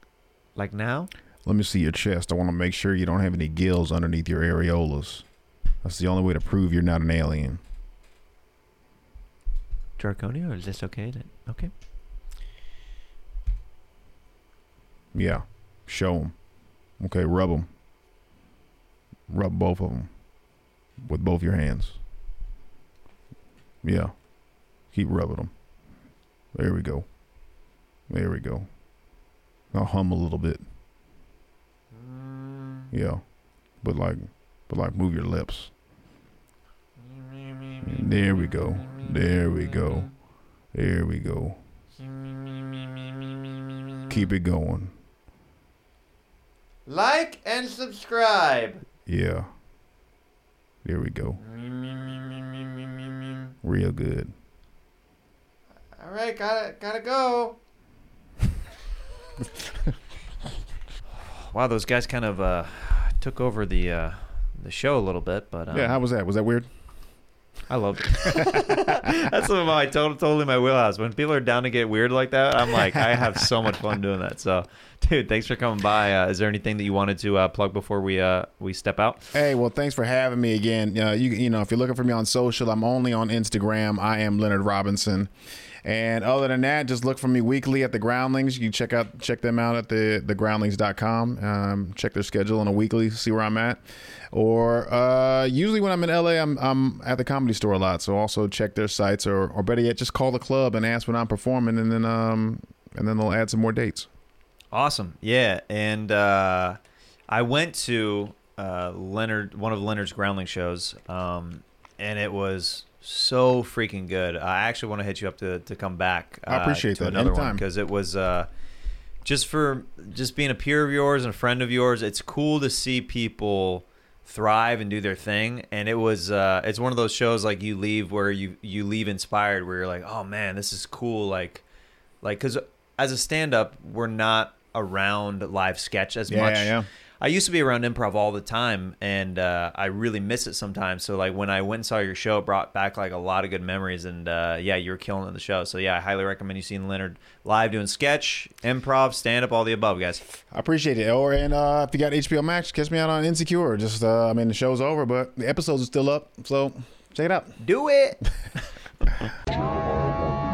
like now? Let me see your chest. I want to make sure you don't have any gills underneath your areolas. That's the only way to prove you're not an alien. Draconia, or is this okay? Then? Okay. Yeah. Show them. Okay, rub them. Rub both of them with both your hands. Yeah. Keep rubbing them. There we go. There we go. Now hum a little bit. Yeah. But like but like move your lips. There we go. There we go. There we go. Keep it going. Like and subscribe. Yeah. There we go. Real good. All right, gotta gotta go. wow, those guys kind of uh, took over the uh, the show a little bit, but um, Yeah, how was that? Was that weird? I love it. That's some of my total, totally my wheelhouse. When people are down to get weird like that, I'm like, I have so much fun doing that. So, dude, thanks for coming by. Uh, is there anything that you wanted to uh, plug before we uh, we step out? Hey, well, thanks for having me again. Uh, you you know, if you're looking for me on social, I'm only on Instagram. I am Leonard Robinson. And other than that, just look for me weekly at the Groundlings. You check out check them out at the thegroundlings.com. Um, check their schedule on a weekly, see where I'm at. Or uh, usually when I'm in LA, I'm I'm at the comedy store a lot. So also check their sites, or or better yet, just call the club and ask when I'm performing, and then um and then they'll add some more dates. Awesome. Yeah, and uh, I went to uh, Leonard, one of Leonard's Groundling shows, um, and it was so freaking good. I actually want to hit you up to, to come back. Uh, I appreciate that. another one because it was uh, just for just being a peer of yours and a friend of yours. It's cool to see people thrive and do their thing and it was uh it's one of those shows like you leave where you you leave inspired where you're like oh man this is cool like like because as a stand-up we're not around live sketch as Yeah, much yeah, yeah. I used to be around improv all the time and uh, i really miss it sometimes so like when i went and saw your show it brought back like a lot of good memories and uh, yeah you were killing it in the show so yeah i highly recommend you seeing leonard live doing sketch improv stand-up all the above guys I appreciate it. Or and uh, if you got HBO Max, catch me out on Insecure. Just uh, I mean the show's over, but the episodes are still up, so check it out. do it